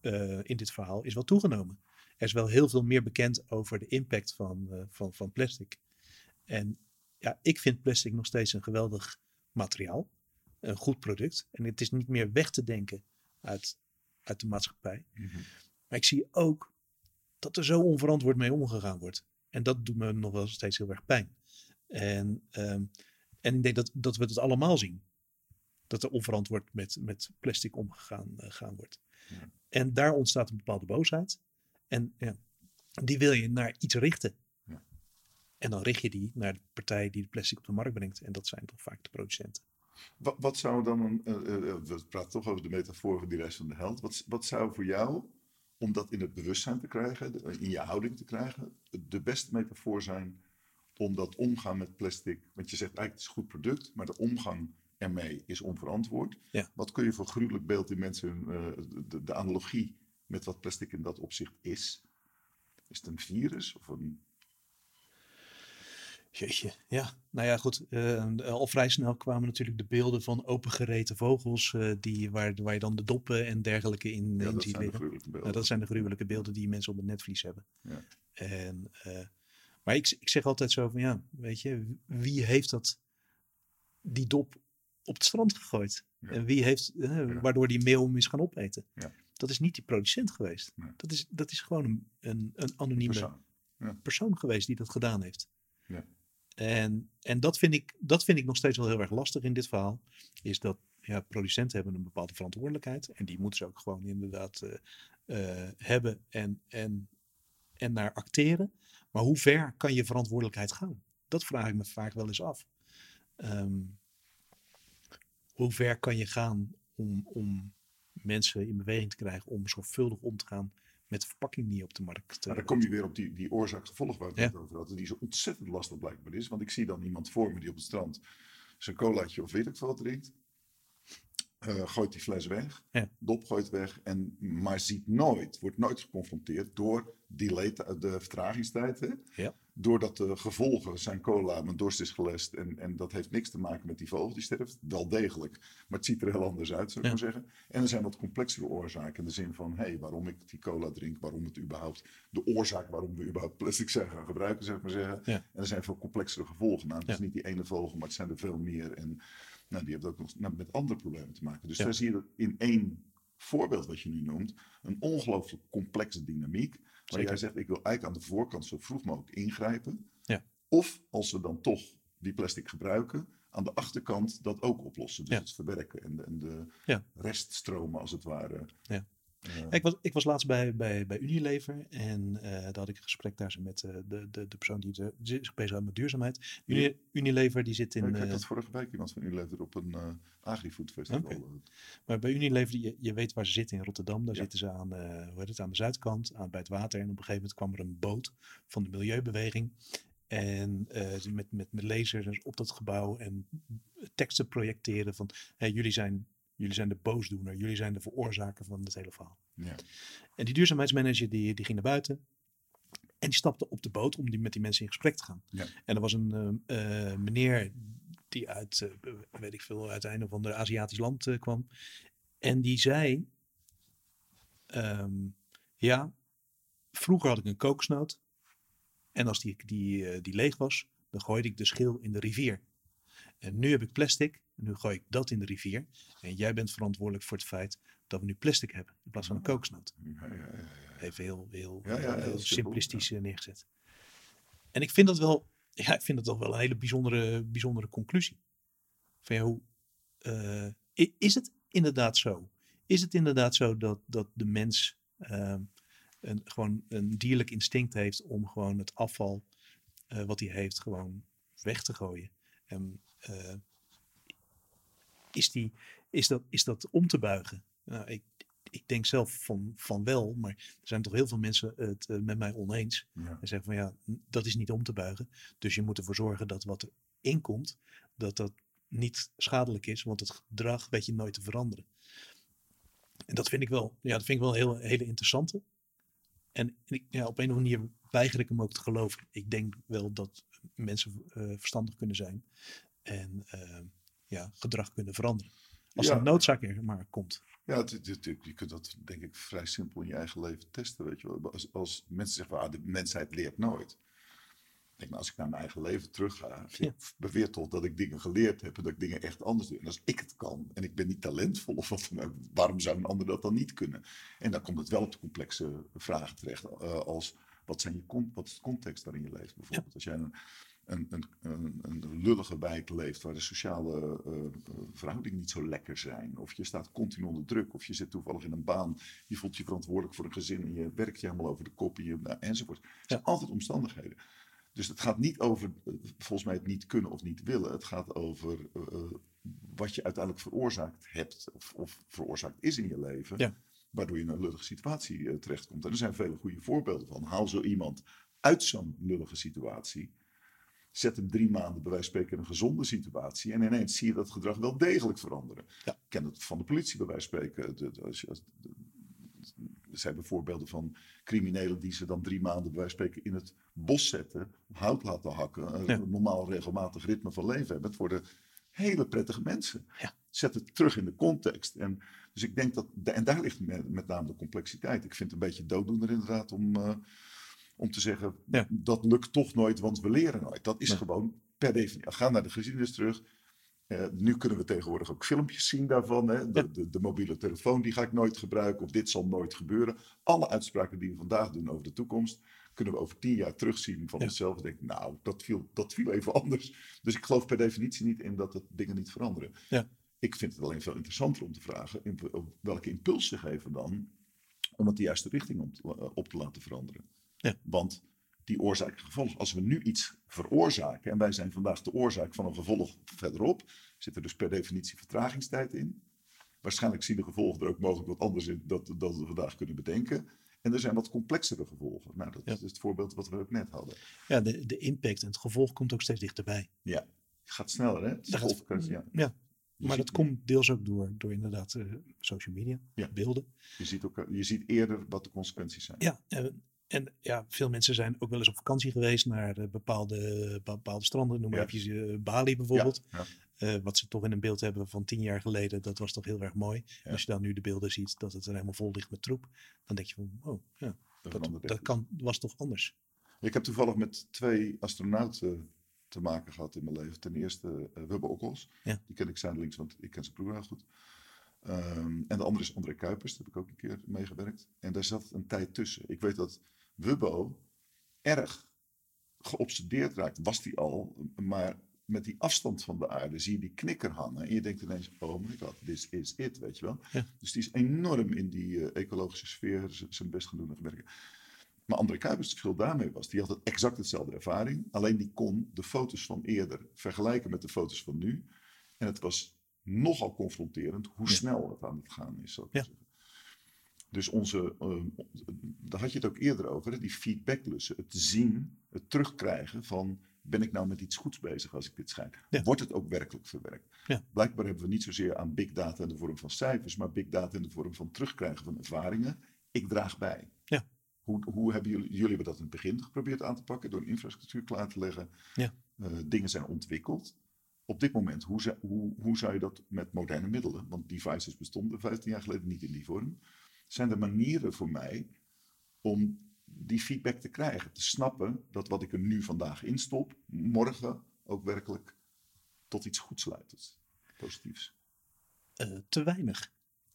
eh, in dit verhaal is wel toegenomen. Er is wel heel veel meer bekend over de impact van, eh, van, van plastic. En ja, ik vind plastic nog steeds een geweldig materiaal. Een goed product. En het is niet meer weg te denken uit, uit de maatschappij. Mhm. Maar ik zie ook dat er zo onverantwoord mee omgegaan wordt. En dat doet me nog wel steeds heel erg pijn. En, ehm, en ik denk dat, dat we het allemaal zien. Dat er onverantwoord met, met plastic omgegaan eh, gaan wordt. Ja. En daar ontstaat een bepaalde boosheid. En ja, die wil je naar iets richten. Ja. En dan richt je die naar de partij die de plastic op de markt brengt. En dat zijn toch vaak de producenten. Wat, wat zou dan een. eh, eh, we praten toch over de metafoor van die reis van de held. Wat, wat zou voor jou, om dat in het bewustzijn te krijgen, in je houding te krijgen, de beste metafoor zijn om dat omgaan met plastic? Want je zegt eigenlijk het is een goed product, maar de omgang ermee is onverantwoord. Ja. Wat kun je voor gruwelijk beeld in mensen, eh, de, de analogie met wat plastic in dat opzicht is? Is het een virus of een. Jeetje, ja. Nou ja, goed. eh, al vrij snel kwamen natuurlijk de beelden van opengereten vogels, eh, die, waar, waar je dan de doppen en dergelijke in, Ja, in ziet liggen. Nou, dat zijn de gruwelijke beelden die mensen op het netvlies hebben. Ja. En, maar ik, ik zeg altijd zo van ja, weet je, wie heeft dat, die dop op het strand gegooid? Ja. En wie heeft, eh, Ja. waardoor die hem is gaan opeten? Ja. Dat is niet die producent geweest. Nee. Dat, is, dat is gewoon een, een, een anonieme Persoon. persoon geweest die dat gedaan heeft. Ja. En, en dat, vind ik, dat vind ik nog steeds wel heel erg lastig in dit verhaal. Is dat ja, producenten hebben een bepaalde verantwoordelijkheid. En die moeten ze ook gewoon inderdaad eh, eh, hebben en, en, en naar acteren. Maar hoe ver kan je verantwoordelijkheid gaan? Dat vraag ik me vaak wel eens af. Ehm, hoe ver kan je gaan om, om mensen in beweging te krijgen om zorgvuldig om te gaan met de verpakking die op de markt Maar uh, dan kom je weer op die, die oorzaak-gevolg waar we Ja. het over hadden. Die zo ontzettend lastig blijkbaar is. Want ik zie dan iemand voor me die op het strand zijn colaatje of weet ik veel wat drinkt. Eh, gooit die fles weg. Ja. Dop gooit weg. En, maar ziet nooit, wordt nooit geconfronteerd door delay, de vertragingstijd. Hè? Ja. Doordat de gevolgen zijn cola, mijn dorst is gelest. En, en dat heeft niks te maken met die vogel die sterft. Wel degelijk. Maar het ziet er heel anders uit, zou ik Ja. maar zeggen. En er zijn wat complexere oorzaken. In de zin van, hé, hey, waarom ik die cola drink. Waarom het überhaupt, de oorzaak waarom we überhaupt plastic zijn gaan gebruiken, zeg maar zeggen. En er zijn veel complexere gevolgen. Nou, het is niet die ene vogel, maar het zijn er veel meer. En nou, die hebben ook nog nou, met andere problemen te maken. Dus Ja. daar zie je dat in één voorbeeld wat je nu noemt, een ongelooflijk complexe dynamiek. Waar Zeker. jij zegt, ik wil eigenlijk aan de voorkant zo vroeg mogelijk ingrijpen. Ja. Of als we dan toch die plastic gebruiken, aan de achterkant dat ook oplossen. Dus Ja. het verwerken en de, en de Ja. reststromen als het ware. Ja. Eh, Ik was, ik was laatst bij, bij, bij Unilever en eh, daar had ik een gesprek daar met eh, de, de, de persoon die de- die zich bezighoudt met duurzaamheid. Uni- Unilever die zit in, ik eh, dat vorige week iemand van Unilever op een eh agri-food festival. Maar bij Unilever, je, je weet waar ze zitten in Rotterdam. Daar Ja. zitten ze aan, eh, hoe heet het, aan de zuidkant, aan, bij het water. En op een gegeven moment kwam er een boot van de Milieubeweging. En eh, met, met, met lasers op dat gebouw en teksten projecteren van hey, jullie, zijn, jullie zijn de boosdoener, jullie zijn de veroorzaker van het hele verhaal. Ja. En die duurzaamheidsmanager die, die ging naar buiten. En die stapte op de boot om die, met die mensen in gesprek te gaan. Ja. En er was een eh, eh, meneer die uit, eh, weet ik veel, uit een of ander Aziatisch land eh, kwam. En die zei, ehm, ja, vroeger had ik een kokosnoot. En als die, die, die leeg was, dan gooide ik de schil in de rivier. En nu heb ik plastic, en nu gooi ik dat in de rivier. En jij bent verantwoordelijk voor het feit dat we nu plastic hebben, in plaats van een kokosnoot. Ja, ja, ja. Even heel, heel, heel simplistisch eh, neergezet. En ik vind dat wel, ja, ik vind dat toch wel een hele bijzondere, bijzondere conclusie. Van ja, hoe, eh, is het inderdaad zo? Is het inderdaad zo dat, dat de mens ehm, een, gewoon een dierlijk instinct heeft om gewoon het afval eh, wat hij heeft gewoon weg te gooien? En, eh, is, die, is, dat, is dat om te buigen? Nou, ik, ik denk zelf van, van wel, maar er zijn toch heel veel mensen het eh, met mij oneens. Ja. En zeggen van ja, dat is niet om te buigen. Dus je moet ervoor zorgen dat wat er inkomt, dat dat niet schadelijk is, want het gedrag weet je nooit te veranderen. En dat vind ik wel, ja, dat vind ik wel een heel, hele interessante. En ik, ja, op een of andere manier weiger ik hem ook te geloven. Ik denk wel dat mensen eh, verstandig kunnen zijn en eh, ja, gedrag kunnen veranderen. Als Ja. er een noodzaak er maar komt. Ja, het, het- het- je kunt dat denk ik vrij simpel in je eigen leven testen. Weet je wel. Als, als mensen zeggen, ah, de mensheid leert nooit. Ik denk, nou, als ik naar mijn eigen leven terug ga, Ja. ik beweer toch dat ik dingen geleerd heb en dat ik dingen echt anders doe. En als ik het kan en ik ben niet talentvol of wat dan ook, waarom zou een ander dat dan niet kunnen? En dan komt het wel op de complexe vragen terecht, eh, als wat, zijn je, wat is de context waarin je leeft bijvoorbeeld? Als jij een, een, een, een, een lullige wijk leeft waar de sociale eh, eh, verhoudingen niet zo lekker zijn. Of je staat continu onder druk. Of je zit toevallig in een baan. Je voelt je verantwoordelijk voor een gezin. En je werkt je helemaal over de kop. En je, nou, enzovoort. Het zijn altijd omstandigheden. Dus het gaat niet over, eh, volgens mij, het niet kunnen of niet willen. Het gaat over wat je uiteindelijk veroorzaakt hebt. Of, of veroorzaakt is in je leven. Ja. Waardoor je in een lullige situatie terechtkomt. En er zijn vele goede voorbeelden van. Haal zo iemand uit zo'n lullige situatie. Zet hem drie maanden bij wijze van spreken in een gezonde situatie. En ineens zie je dat gedrag wel degelijk veranderen. Ja. Ik ken het van de politie bij wijze van spreken. De- er zijn voorbeelden van criminelen die ze dan drie maanden bij wijze van spreken in het bos zetten. Hout laten hakken. Een Ja. normaal regelmatig ritme van leven hebben. Het worden hele prettige mensen. Ja. Zet het terug in de context. En, dus ik denk dat, en daar ligt met, met name de complexiteit. Ik vind het een beetje dooddoener inderdaad om, eh, om te zeggen, Ja. dat lukt toch nooit, want we leren nooit. Dat is Nee. gewoon per definitie. Ga naar de geschiedenis terug. Eh, nu kunnen we tegenwoordig ook filmpjes zien daarvan. Hè? De, Ja. de, de mobiele telefoon die ga ik nooit gebruiken. Of dit zal nooit gebeuren. Alle uitspraken die we vandaag doen over de toekomst. kunnen we over tien jaar terugzien van Ja. onszelf en denken, nou, dat viel, dat viel even anders. Dus ik geloof per definitie niet in dat het dingen niet veranderen. Ja. Ik vind het alleen veel interessanter om te vragen, in, welke impuls ze geven dan om het de juiste richting te- eh, op te laten veranderen. Ja. Want die oorzaak en gevolg, als we nu iets veroorzaken, en wij zijn vandaag de oorzaak van een gevolg verderop, zit er dus per definitie vertragingstijd in. Waarschijnlijk zien de gevolgen er ook mogelijk wat anders in dan dat we vandaag kunnen bedenken. En er zijn wat complexere gevolgen. Nou, dat Ja. is het voorbeeld wat we ook net hadden. Ja, de, de impact en het gevolg komt ook steeds dichterbij. Ja, het gaat sneller, hè? Het Dat gaat- ja. Ja, Je maar dat komt deels ook door, door inderdaad eh, social media, Ja. beelden. Je ziet, ook, je ziet eerder wat de consequenties zijn. Ja, en, en ja, veel mensen zijn ook wel eens op vakantie geweest naar eh, bepaalde, bepaalde stranden. Noem maar Ja. even eh, Bali bijvoorbeeld. Ja, Eh, wat ze toch in een beeld hebben van tien jaar geleden, dat was toch heel erg mooi. Als je dan nu de beelden ziet dat het er helemaal vol ligt met troep, dan denk je van, oh ja, dat dat, kan, was toch anders. Ik heb toevallig met twee astronauten te maken gehad in mijn leven. Ten eerste Wubbe Okkels. Die ken ik zijdelings, want ik ken zijn broer heel goed. Ehm, en de andere is André Kuipers. Daar heb ik ook een keer meegewerkt. En daar zat een tijd tussen. Ik weet dat Wubbo erg geobsedeerd raakt. Was die al. Maar met die afstand van de aarde zie je die knikker hangen. En je denkt ineens, oh my god, this is it, weet je wel. Ja. Dus die is enorm in die eh, ecologische sfeer zijn best gaan doen en. Maar André Kuipers, het verschil daarmee was, die had het exact hetzelfde ervaring. Alleen die kon de foto's van eerder vergelijken met de foto's van nu. En het was nogal confronterend hoe Ja. snel het aan het gaan is. Zou ik Ja. zeggen. Dus onze, eh, daar had je het ook eerder over, hè, die feedbacklussen. Het zien, het terugkrijgen van, ben ik nou met iets goeds bezig als ik dit schrijf? Ja. Wordt het ook werkelijk verwerkt? Ja. Blijkbaar hebben we niet zozeer aan big data in de vorm van cijfers, maar big data in de vorm van terugkrijgen van ervaringen. Ik draag bij. Ja. Hoe, hoe hebben jullie, jullie hebben dat in het begin geprobeerd aan te pakken door een infrastructuur klaar te leggen. Ja. Eh, dingen zijn ontwikkeld. Op dit moment, hoe, hoe, hoe zou je dat met moderne middelen, want devices bestonden 15 jaar geleden niet in die vorm, zijn er manieren voor mij om die feedback te krijgen. Te snappen dat wat ik er nu vandaag instop, morgen ook werkelijk tot iets goeds leidt. Positiefs. Eh, te weinig.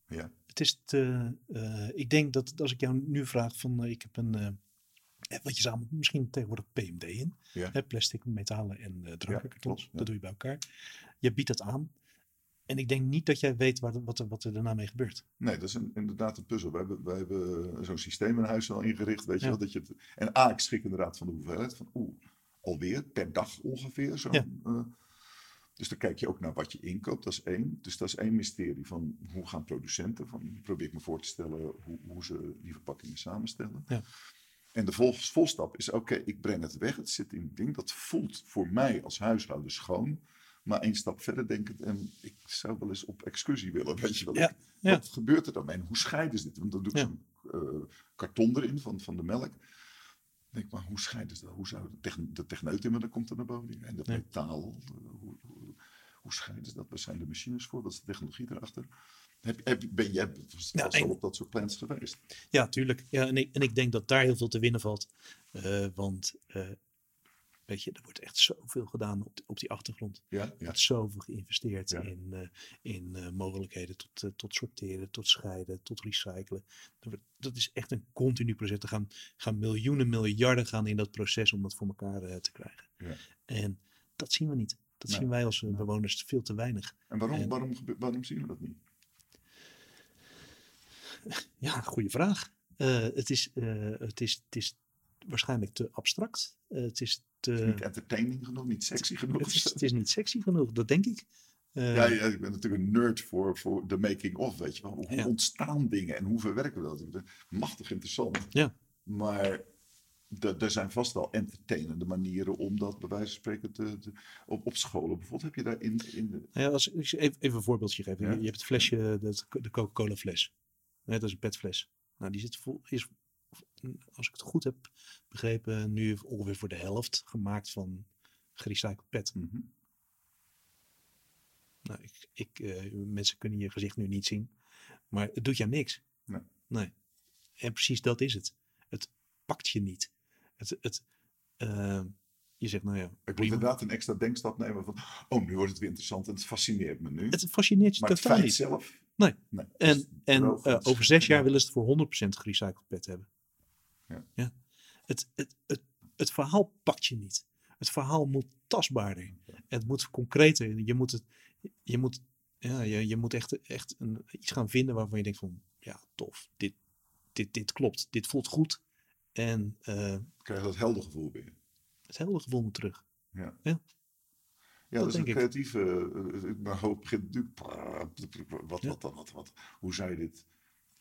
Ja. Het is te, eh, ik denk dat als ik jou nu vraag van, eh, ik heb een, wat je samen misschien tegenwoordig PMD in, Ja. hè, plastic, metalen en klopt, ja. dat doe je bij elkaar. Je biedt dat aan. En ik denk niet dat jij weet wat, er- wat, wat er daarna mee gebeurt. Nee, dat is een, inderdaad een puzzel. We hebben, wij hebben zo'n systeem in huis al ingericht, weet je wel. Dat je het, en A, ik schrik inderdaad van de hoeveelheid. Van oeh, alweer per dag ongeveer. Zo, Ja. dus dan kijk je ook naar wat je inkoopt, dat is één. Dus dat is één mysterie van hoe gaan producenten, van, probeer ik me voor te stellen hoe, hoe ze die verpakkingen samenstellen. Ja. En de vol, volstap is, oké, ik breng het weg, het zit in het ding. Dat voelt voor mij als huishouden schoon. Maar één stap verder denkend, en ik zou wel eens op excursie willen, *laughs* weet je wel. Ja, Ik- ja. Wat gebeurt er dan mee? En hoe scheiden ze dit? Want dan doe ik Ja. zo'n eh, karton erin van, van de melk. Ik denk, maar hoe scheiden ze dat? Hoe zou de, techn de techneut in dan komt er naar boven. En dat metaal, eh, hoe, hoe, hoe scheiden ze dat? Waar zijn de machines voor? Wat is de technologie erachter? Heb, heb, ben jij en- op dat soort plans geweest? Ja, tuurlijk. Ja, en, ik, en ik denk dat daar heel veel te winnen valt. Eh, want, weet je, er wordt echt zoveel gedaan op, die- op die achtergrond. Ja, Er ja. wordt zoveel geïnvesteerd Ja. in, eh, in eh, mogelijkheden tot, eh, tot sorteren, tot scheiden, tot recyclen. Er wordt- Dat is echt een continu proces. Er gaan, gaan miljoenen, miljarden gaan in dat proces om dat voor elkaar te krijgen. Ja. En dat zien we niet. Dat zien wij als bewoners veel te weinig. En waarom, En- waarom, waarom zien we dat niet? Ja, goede vraag. Het, is, het, is, het is waarschijnlijk te abstract. Eh, het is te. niet entertaining genoeg, niet sexy genoeg? Het is, het is niet sexy genoeg, dat denk ik. Eh, Ja, ja, ik ben natuurlijk een nerd voor, voor de making of, weet je wel. Hoe Ja. ontstaan dingen en hoe verwerken we dat? Het Machtig interessant. Ja. Maar er zijn vast wel entertainende manieren om dat bij wijze van spreken te, te- op, op scholen. Bijvoorbeeld heb je daar in, in de... Ja, als, ik even, even een voorbeeldje geven. Ja. Je, je hebt het flesje, de, de Coca-Cola fles. Nee, dat is een petfles. Nou, die zit vol, is, als ik het goed heb begrepen, nu ongeveer voor de helft gemaakt van gerecycled pet. Mhm. Nou, ik, ik, eh, mensen kunnen je gezicht nu niet zien, maar het doet jou niks. Nee. nee. En precies dat is het. Het pakt je niet. Het, het, eh, je zegt, nou ja, Ik moet inderdaad een extra denkstap nemen van... Oh, nu wordt het weer interessant en het fascineert me nu. het fascineert je maar het totaal feit niet. zelf... Nee. nee het En, en eh, het over zes jaar ja. willen ze het voor 100% gerecycled pet hebben. Ja. het, het, het, het verhaal pakt je niet. Het verhaal moet tastbaarder. Het moet concreter. Je moet, het, je moet, ja, je, je moet echt, echt een, iets gaan vinden waarvan je denkt van, ja, tof, dit, dit, dit klopt, dit voelt goed. En eh, Krijg je dat helder gevoel weer. het hele gevoel moet terug. Ja. Ja. Ja, Dat dat is een creatieve. eh, Mijn hoofd begint natuurlijk. Wat, Ja. wat dan? Wat, wat, hoe zou je dit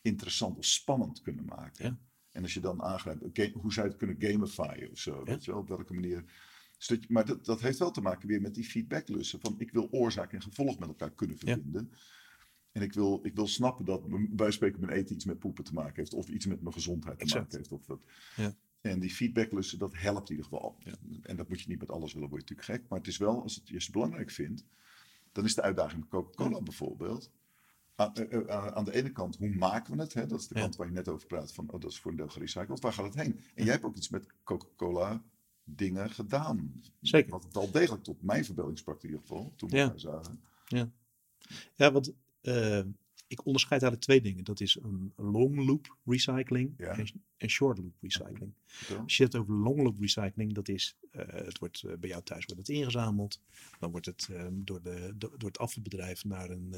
interessant of spannend kunnen maken? Ja. En als je dan aangrijpt, hoe zou je het kunnen gamifyen of zo? Weet je wel, op welke manier. Dus dat, je- maar dat, dat heeft wel te maken weer met die feedbacklussen. Van ik wil oorzaak en gevolg met elkaar kunnen verbinden. En ik wil, ik wil snappen dat bij spreken mijn eten iets met poepen te maken heeft. Of iets met mijn gezondheid te Exact. maken heeft. Of wat. Ja. En die feedbacklussen, dat helpt in ieder geval. Ja. En dat moet je niet met alles willen, word je natuurlijk gek. Maar het is wel, als het je belangrijk vindt, dan is de uitdaging met Coca-Cola bijvoorbeeld. Aan, eh, eh, aan de ene kant, hoe maken we het? Hè? Dat is de Ja. kant waar je net over praat. Van, oh, dat is voor een deel gerecycled. Waar gaat het heen? En jij hebt ook iets met Coca-Cola dingen gedaan. Zeker. Wat wel degelijk tot mijn verbeelding sprak in ieder geval. Toen we Ja. zagen. Ja, want eh, ik onderscheid eigenlijk twee dingen. Dat is een long loop recycling Ja. en, en short loop recycling. Als je het over long loop recycling, dat is, het wordt bij jou thuis wordt het ingezameld. Dan wordt het eh, door, de, do- door het afvalbedrijf naar een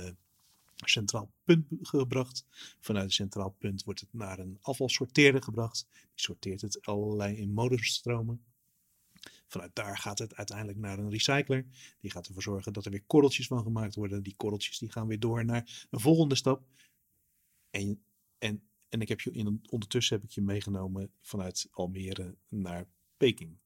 centraal punt gebracht. Vanuit een centraal punt wordt het naar een afvalsorteerder gebracht. Die sorteert het allerlei in modustromen. Vanuit daar gaat het uiteindelijk naar een recycler. Die gaat ervoor zorgen dat er weer korreltjes van gemaakt worden. Die korreltjes die gaan weer door naar een volgende stap. En, en, en ik heb je in, ondertussen heb ik je meegenomen vanuit Almere naar Peking.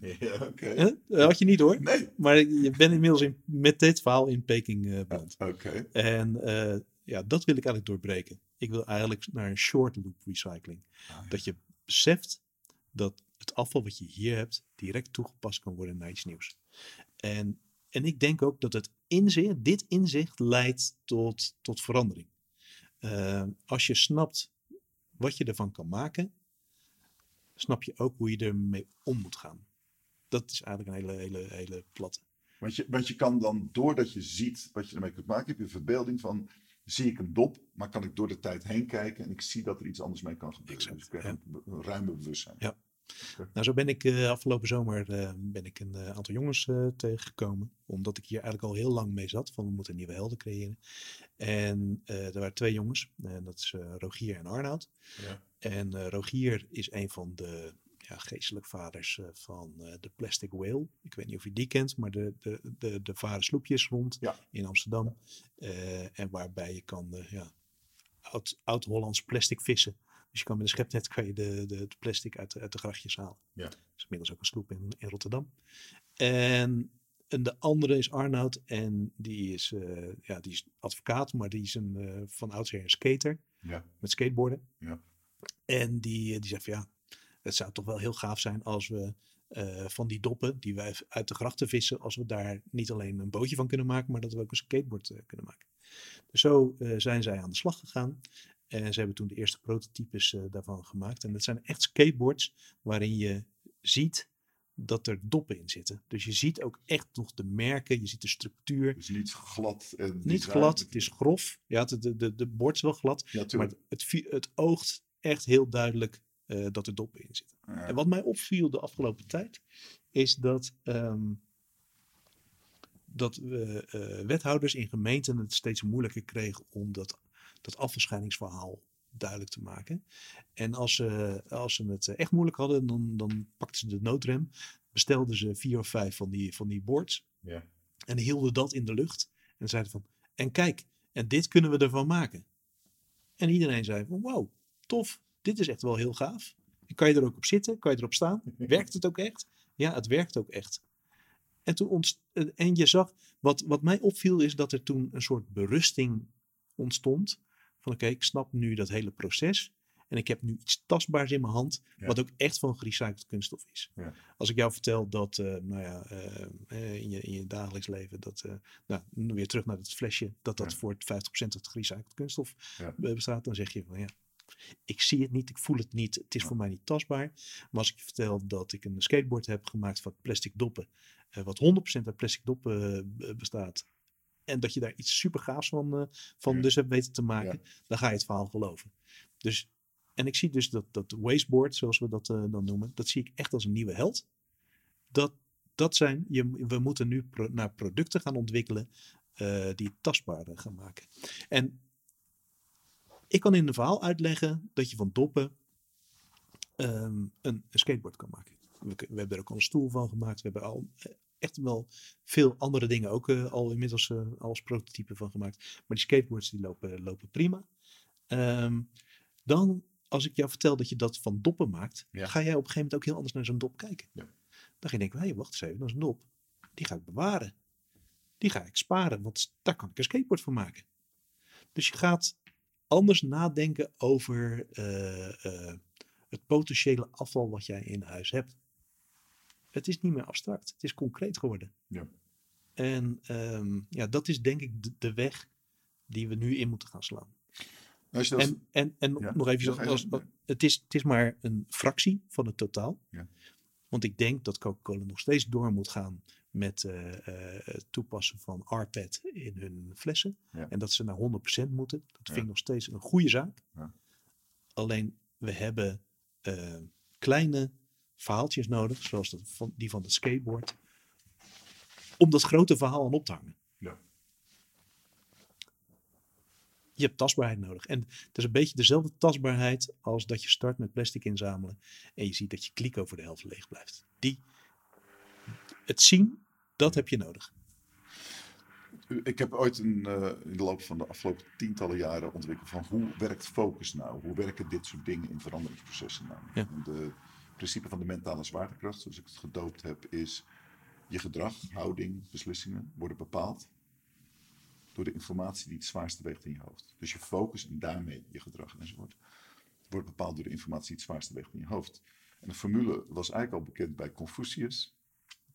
Ja, oké. Dat had je niet hoor. Nee. Maar je bent inmiddels in, met dit verhaal in Peking eh beland. Oké. En eh, ja, dat wil ik eigenlijk doorbreken. Ik wil eigenlijk naar een short loop recycling. Ah, ja. Dat je beseft dat het afval wat je hier hebt direct toegepast kan worden naar iets nieuws. En, en ik denk ook dat het inzicht, dit inzicht leidt tot, tot verandering. Eh, als je snapt wat je ervan kan maken, snap je ook hoe je ermee om moet gaan. Dat is eigenlijk een hele, hele, hele platte. Want je, want je kan dan, doordat je ziet wat je ermee kunt maken, heb je een verbeelding van, zie ik een dop, maar kan ik door de tijd heen kijken en ik zie dat er iets anders mee kan gebeuren. Exact, dus ik krijg ja. een, ruime bewustzijn. Ja. Nou, zo ben ik eh, afgelopen zomer eh, ben ik een eh, aantal jongens tegengekomen. Omdat ik hier eigenlijk al heel lang mee zat. Van we moeten nieuwe helden creëren. En er waren twee jongens. En dat is Rogier en Arnoud. Ja. En eh, Rogier is een van de ja, geestelijk vaders eh, van eh, de Plastic Whale. Ik weet niet of je die kent, maar de, de, de, de varen sloepjes rond Ja. in Amsterdam. En waarbij je kan ja, oud- oud-Hollands plastic vissen. Dus je kan met een schepnet kan je de, de, het plastic uit, de- uit de grachtjes halen. Ja. Dat is inmiddels ook een sloep in, in Rotterdam. En, en de andere is Arnoud. En die is, ja, die is advocaat, maar die is een, van oudsher een skater Ja. met skateboarden. Ja. En die, eh, die zegt van ja, het zou toch wel heel gaaf zijn als we eh, van die doppen die wij uit de grachten vissen, als we daar niet alleen een bootje van kunnen maken, maar dat we ook een skateboard eh, kunnen maken. Dus zo zijn zij aan de slag gegaan. En ze hebben toen de eerste prototypes daarvan gemaakt. En dat zijn echt skateboards waarin je ziet dat er doppen in zitten. Dus je ziet ook echt nog de merken, je ziet de structuur. Dus niet glad en Niet glad, het is grof. Ja, de, de, de, de bord is wel glad. Ja, Maar het, het, het oogt echt heel duidelijk eh, dat er doppen in zitten. Ja. En wat mij opviel de afgelopen tijd, is dat, ehm, dat we, eh, wethouders in gemeenten het steeds moeilijker kregen om dat, dat afvalscheidingsverhaal duidelijk te maken. En als ze, als ze het echt moeilijk hadden, dan, dan pakten ze de noodrem, bestelden ze vier of vijf van die, van die boards Ja. en hielden dat in de lucht en zeiden van, en kijk, en dit kunnen we ervan maken. En iedereen zei van, wow, tof, dit is echt wel heel gaaf. Kan je er ook op zitten? Kan je erop staan? *laughs* Werkt het ook echt? Ja, het werkt ook echt. En, toen ontst- en je zag, wat, wat mij opviel is dat er toen een soort berusting ontstond. Van oké, ik snap nu dat hele proces. En ik heb nu iets tastbaars in mijn hand, Ja. wat ook echt van gerecycled kunststof is. Ja. Als ik jou vertel dat, eh, nou ja, eh, eh, in, je, in je dagelijks leven, dat, nou, weer terug naar het flesje, dat dat Ja. voor het 50% uit gerecycled kunststof bestaat, dan zeg je van ja, ik zie het niet, ik voel het niet, het is voor mij niet tastbaar. Maar als ik je vertel dat ik een skateboard heb gemaakt van plastic doppen, eh, wat 100% uit plastic doppen eh, bestaat, en dat je daar iets super gaafs van, eh, van Ja. dus hebt weten te maken, Ja. dan ga je het verhaal geloven. Dus En ik zie dus dat, dat wasteboard, zoals we dat dan noemen, dat zie ik echt als een nieuwe held. Dat, dat zijn, je, we moeten nu pro- naar producten gaan ontwikkelen eh, die het tastbaarder gaan maken. En ik kan in een verhaal uitleggen dat je van doppen ehm, een, een skateboard kan maken. We, hebben er ook al een stoel van gemaakt. We hebben al eh, echt wel veel andere dingen ook eh, al inmiddels eh, als prototype van gemaakt. Maar die skateboards die lopen, lopen prima. Ehm, dan, als ik jou vertel dat je dat van doppen maakt, Ja. ga jij op een gegeven moment ook heel anders naar zo'n dop kijken. Ja. Dan ga je denken, hé, wacht eens even, dat is een dop. Die ga ik bewaren. Die ga ik sparen, want daar kan ik een skateboard van maken. Dus je gaat anders nadenken over eh, eh, het potentiële afval wat jij in huis hebt. Het is niet meer abstract, het is concreet geworden. Ja. En ehm, ja, dat is denk ik de, de weg die we nu in moeten gaan slaan. Als je dat, En, en, en Ja, nog even, zo- als, het, is, het is maar een fractie van het totaal. Ja. Want ik denk dat Coca-Cola nog steeds door moet gaan met eh, eh, het toepassen van RPET in hun flessen. Ja. En dat ze naar 100% moeten. Dat vind ik nog steeds een goede zaak. Ja. Alleen we hebben eh, kleine verhaaltjes nodig, zoals dat van, die van het skateboard, om dat grote verhaal aan op te hangen. Ja. Je hebt tastbaarheid nodig. En het is een beetje dezelfde tastbaarheid als dat je start met plastic inzamelen en je ziet dat je kliko voor de helft leeg blijft. Die, het zien, dat heb je nodig. Ik heb ooit een, eh, in de loop van de afgelopen tientallen jaren ontwikkeld van hoe werkt focus nou? Hoe werken dit soort dingen in veranderingsprocessen nou? Ja. En de principe van de mentale zwaartekracht, zoals ik het gedoopt heb, is je gedrag, houding, beslissingen worden bepaald door de informatie die het zwaarste weegt in je hoofd. Dus je focus en daarmee je gedrag enzovoort wordt bepaald door de informatie die het zwaarste weegt in je hoofd. En de formule was eigenlijk al bekend bij Confucius.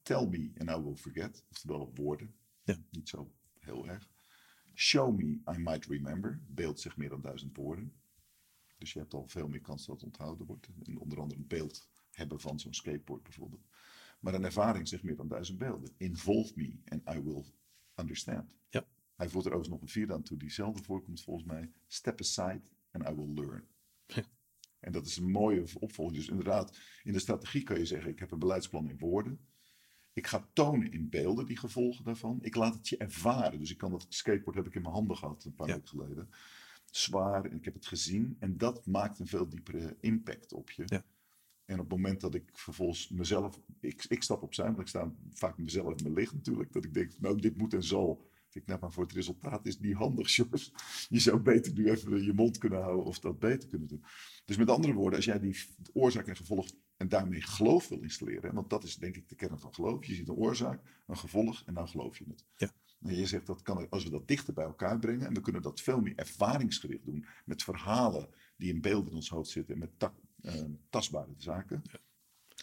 Tell me and I will forget. Oftewel woorden. Ja. Niet zo heel erg. Show me, I might remember. Beeld zegt meer dan duizend woorden. Dus je hebt al veel meer kans dat het onthouden wordt. En onder andere een beeld hebben van zo'n skateboard bijvoorbeeld. Maar een ervaring zegt meer dan duizend beelden. Involve me and I will understand. Ja. Hij voert er overigens nog een vierde aan toe. Diezelfde voorkomt volgens mij. Step aside and I will learn. Ja. En dat is een mooie opvolging. Dus inderdaad, in de strategie kan je zeggen: ik heb een beleidsplan in woorden. Ik ga tonen in beelden die gevolgen daarvan. Ik laat het je ervaren. Dus ik kan dat skateboard heb ik in mijn handen gehad een paar Ja. weken geleden. Zwaar en ik heb het gezien. En dat maakt een veel diepere impact op je. Ja. En op het moment dat ik vervolgens mezelf. Ik, ik stap opzij, want ik sta vaak mezelf in mijn licht natuurlijk. Dat ik denk, nou, dit moet en zal. Ik nou, maar voor het resultaat is het niet handig, *laughs* Jos. Je zou beter nu even je mond kunnen houden of dat beter kunnen doen. Dus met andere woorden, als jij die oorzaak en gevolg en daarmee geloof wil installeren, want dat is denk ik de kern van geloof. Je ziet een oorzaak, een gevolg en dan geloof je het. Ja. En je zegt dat kan, als we dat dichter bij elkaar brengen en we kunnen dat veel meer ervaringsgericht doen met verhalen die in beeld in ons hoofd zitten en met ta- eh, tastbare zaken,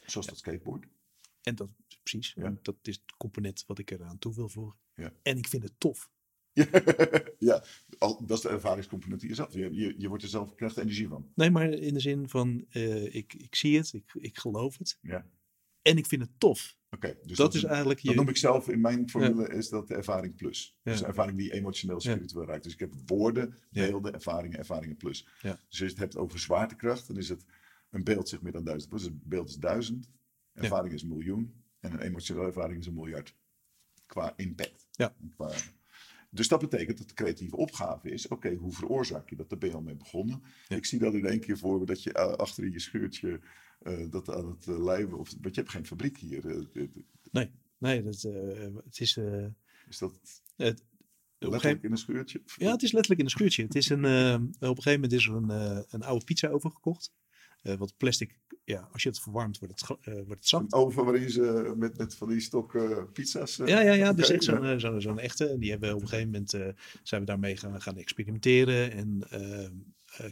zoals dat skateboard. En dat precies. Ja. Dat is het component wat ik eraan toe wil voegen. Ja. En ik vind het tof. *laughs* ja, dat is de ervaringscomponent die je zelf. Je, je, je wordt er zelf krijgt er energie van. Nee, maar in de zin van eh, ik, ik zie het, ik, ik geloof het. Ja. En ik vind het tof. Oké, dus dat, is eigenlijk Dat je. noem ik zelf in mijn formule is dat de ervaring plus. Ja. Dus de ervaring die emotioneel spiritueel raakt. Dus ik heb woorden, beelden, ervaringen, ervaringen plus. Dus als je het hebt over zwaartekracht, dan is het een beeld zegt meer dan duizend. Dus een beeld is duizend, ervaring is een miljoen en een emotionele ervaring is een miljard. Qua impact. Ja. Qua, dus dat betekent dat de creatieve opgave is, oké, hoe veroorzaak je dat? Daar ben je al mee begonnen. Ja. Ik zie dat in één keer voor me dat je eh, achter in je schuurtje eh, dat aan het uh, lijven, of, want je hebt geen fabriek hier. Nee, nee dat, het is. is dat het, letterlijk in een schuurtje? Ja, het is letterlijk in een schuurtje. Het is een, op een gegeven moment is er een, een oude pizza overgekocht. Wat plastic, ja, als je het verwarmt, wordt het, eh, wordt het zacht. Oven waarin ze met, met van die stok eh, pizza's... eh, Ja, ja, ja. Dus echt zo'n eh, zo'n echte. En die hebben op een gegeven moment eh, zijn we daarmee gaan, gaan experimenteren. En eh, eh,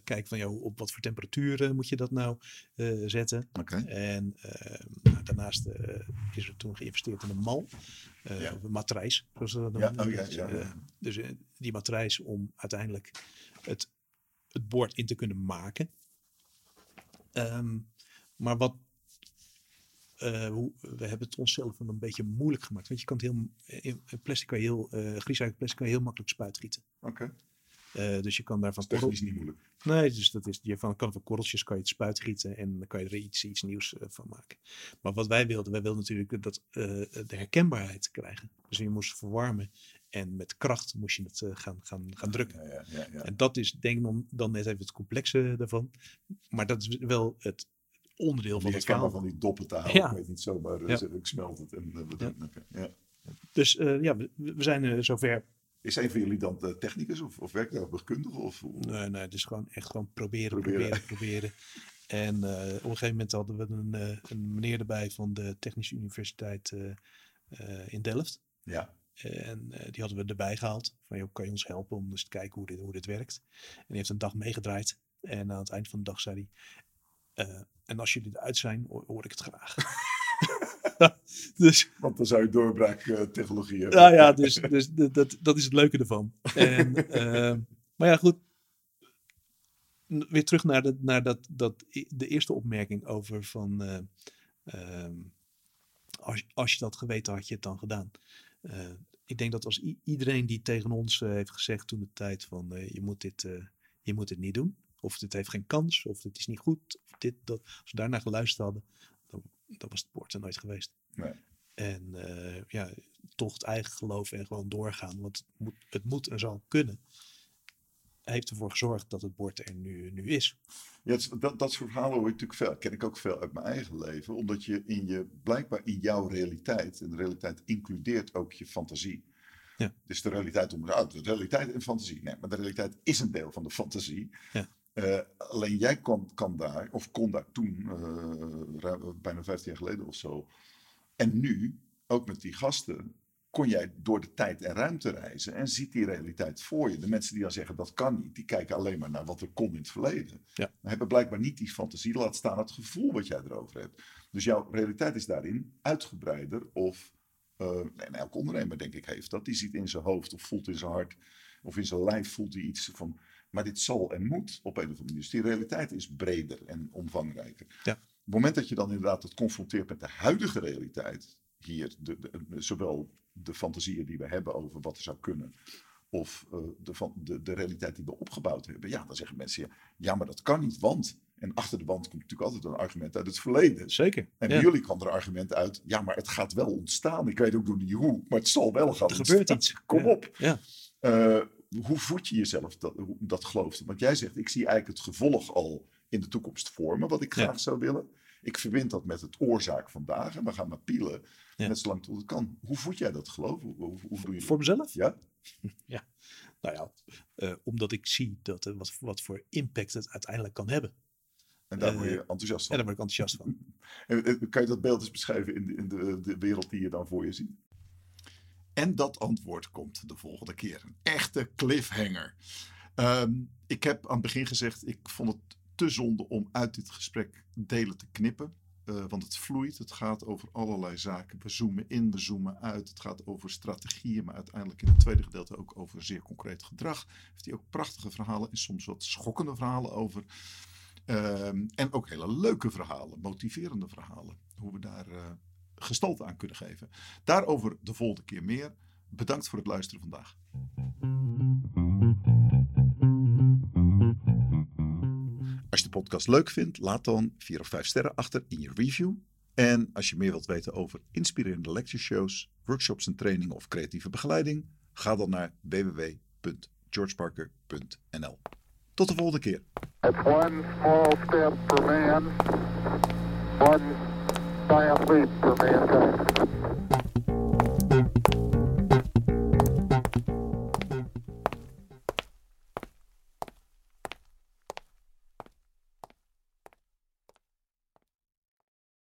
kijken van, joh, op wat voor temperatuur eh, moet je dat nou eh, zetten. Oké. En eh, nou, daarnaast eh, is er toen geïnvesteerd in een mal. eh, Ja. Of een matrijs, zoals ze dat Ja, noemen. oh ja, Dus, ja, eh, dus eh, die matrijs om uiteindelijk het, het bord in te kunnen maken. Ehm, maar wat eh, hoe, we hebben het onszelf een beetje moeilijk gemaakt. Want je kan het heel, in in plastic kan je heel, eh gerecycled plastic kan je heel makkelijk spuitgieten. Oké. Eh, dus je kan daarvan Dat is technisch niet moeilijk. Nee, dus dat is, je van, kan van korreltjes kan je het spuitgieten en dan kan je er iets, iets nieuws eh, van maken. Maar wat wij wilden, wij wilden natuurlijk dat, eh, de herkenbaarheid krijgen. Dus je moest verwarmen en met kracht moest je het eh, gaan, gaan, gaan drukken. Ja, ja, ja, ja. En dat is denk ik dan, dan net even het complexe daarvan. Maar dat is wel het onderdeel van het verhaal. van die doppen te houden. Ja. Ik weet niet zomaar, uh, Ja. ik smelt het en uh, we doen oké, ja. Dus eh, ja, we, we zijn er zover. Is een van jullie dan de technicus of, of werktuigbouwkundige? Of, Nee, nee, het is gewoon echt gewoon proberen, Proberen. proberen, proberen. En eh, op een gegeven moment hadden we een, eh, een meneer erbij van de Technische Universiteit eh, eh, in Delft. ja. En eh, die hadden we erbij gehaald. Van, joh, kan je ons helpen om eens te kijken hoe dit, hoe dit werkt? En die heeft een dag meegedraaid. En aan het eind van de dag zei hij... eh, en als jullie eruit zijn, hoor, ik het graag. *laughs* *laughs* dus Want dan zou je doorbraaktechnologie hebben. nou ja, dus, dus dat- dat, is het leuke ervan. En, *laughs* ehm, maar ja, goed. Weer terug naar, de, naar dat, dat, de eerste opmerking over van... eh, ehm, als, als je dat geweten had, je het dan gedaan. Eh, ik denk dat als iedereen die tegen ons eh, heeft gezegd toen de tijd van... eh, je, moet dit, eh, je moet dit niet doen. Of dit heeft geen kans. Of dit is niet goed. Of dit, dat. Als we daarnaar geluisterd hadden, dan, dan was het poort er nooit geweest. Nee. En eh, ja, toch het eigen geloof en gewoon doorgaan. Want het moet, het moet en zal kunnen. Heeft ervoor gezorgd dat het bord er nu, nu is. Ja, dat, dat soort verhalen hoor je natuurlijk veel. ken ik ook veel uit mijn eigen leven. Omdat je in je, blijkbaar in jouw realiteit, en de realiteit includeert ook je fantasie. Ja. Dus de realiteit om de realiteit en fantasie. Nee, maar de realiteit is een deel van de fantasie. Ja. Eh, alleen jij kan, kan daar, of kon daar toen, eh, ruim- bijna 15 jaar geleden of zo. En nu, ook met die gasten, kon jij door de tijd en ruimte reizen en ziet die realiteit voor je. De mensen die dan zeggen dat kan niet, die kijken alleen maar naar wat er kon in het verleden. Ja. Maar hebben blijkbaar niet die fantasie, laat staan het gevoel wat jij erover hebt. Dus jouw realiteit is daarin uitgebreider of, eh en elke ondernemer denk ik heeft dat. Die ziet in zijn hoofd of voelt in zijn hart of in zijn lijf voelt hij iets van, maar dit zal en moet op een of andere manier. Dus die realiteit is breder en omvangrijker. Ja. Op het moment dat je dan inderdaad het confronteert met de huidige realiteit, hier, de, de- zowel de fantasieën die we hebben over wat er zou kunnen, of eh, de, van, de, de realiteit die we opgebouwd hebben, ja, dan zeggen mensen, ja, ja, maar dat kan niet, want. En achter de wand komt natuurlijk altijd een argument uit het verleden. Zeker. En ja. bij jullie kwam er een argument uit, ja, maar het gaat wel ontstaan. Ik weet ook nog niet hoe, maar het zal wel gaan Er gebeurt iets. Kom Ja. op. Ja. Eh, hoe voed je jezelf dat, dat geloof? Want jij zegt, ik zie eigenlijk het gevolg al in de toekomst vormen, wat ik Ja. graag zou willen. Ik verbind dat met het oorzaak vandaag en we gaan maar pielen, Ja. net zolang tot het kan. Hoe voed jij dat geloof? Hoe, hoe, hoe doe je dat? Voor mezelf? *laughs* Ja? Nou ja, eh, omdat ik zie dat, eh, wat, wat voor impact het uiteindelijk kan hebben. En daar Eh, word je enthousiast En van. daar word ik enthousiast van. *laughs* En, eh, kan je dat beeld eens beschrijven in, de, in de, de wereld die je dan voor je ziet? En dat antwoord komt de volgende keer. Een echte cliffhanger. Ehm, ik heb aan het begin gezegd, ik vond het te zonde om uit dit gesprek delen te knippen. Eh, want het vloeit, het gaat over allerlei zaken. We zoomen in, we zoomen uit. Het gaat over strategieën, maar uiteindelijk in het tweede gedeelte ook over zeer concreet gedrag. Heeft hij ook prachtige verhalen en soms wat schokkende verhalen over. Ehm, en ook hele leuke verhalen, motiverende verhalen. Hoe we daar eh, gestalte aan kunnen geven. Daarover de volgende keer meer. Bedankt voor het luisteren vandaag. Als je de podcast leuk vindt, laat dan 4 of 5 sterren achter in je review. En als je meer wilt weten over inspirerende lectureshows, workshops en trainingen of creatieve begeleiding, ga dan naar www.georgeparker.nl. Tot de volgende keer. try and leap to maintain.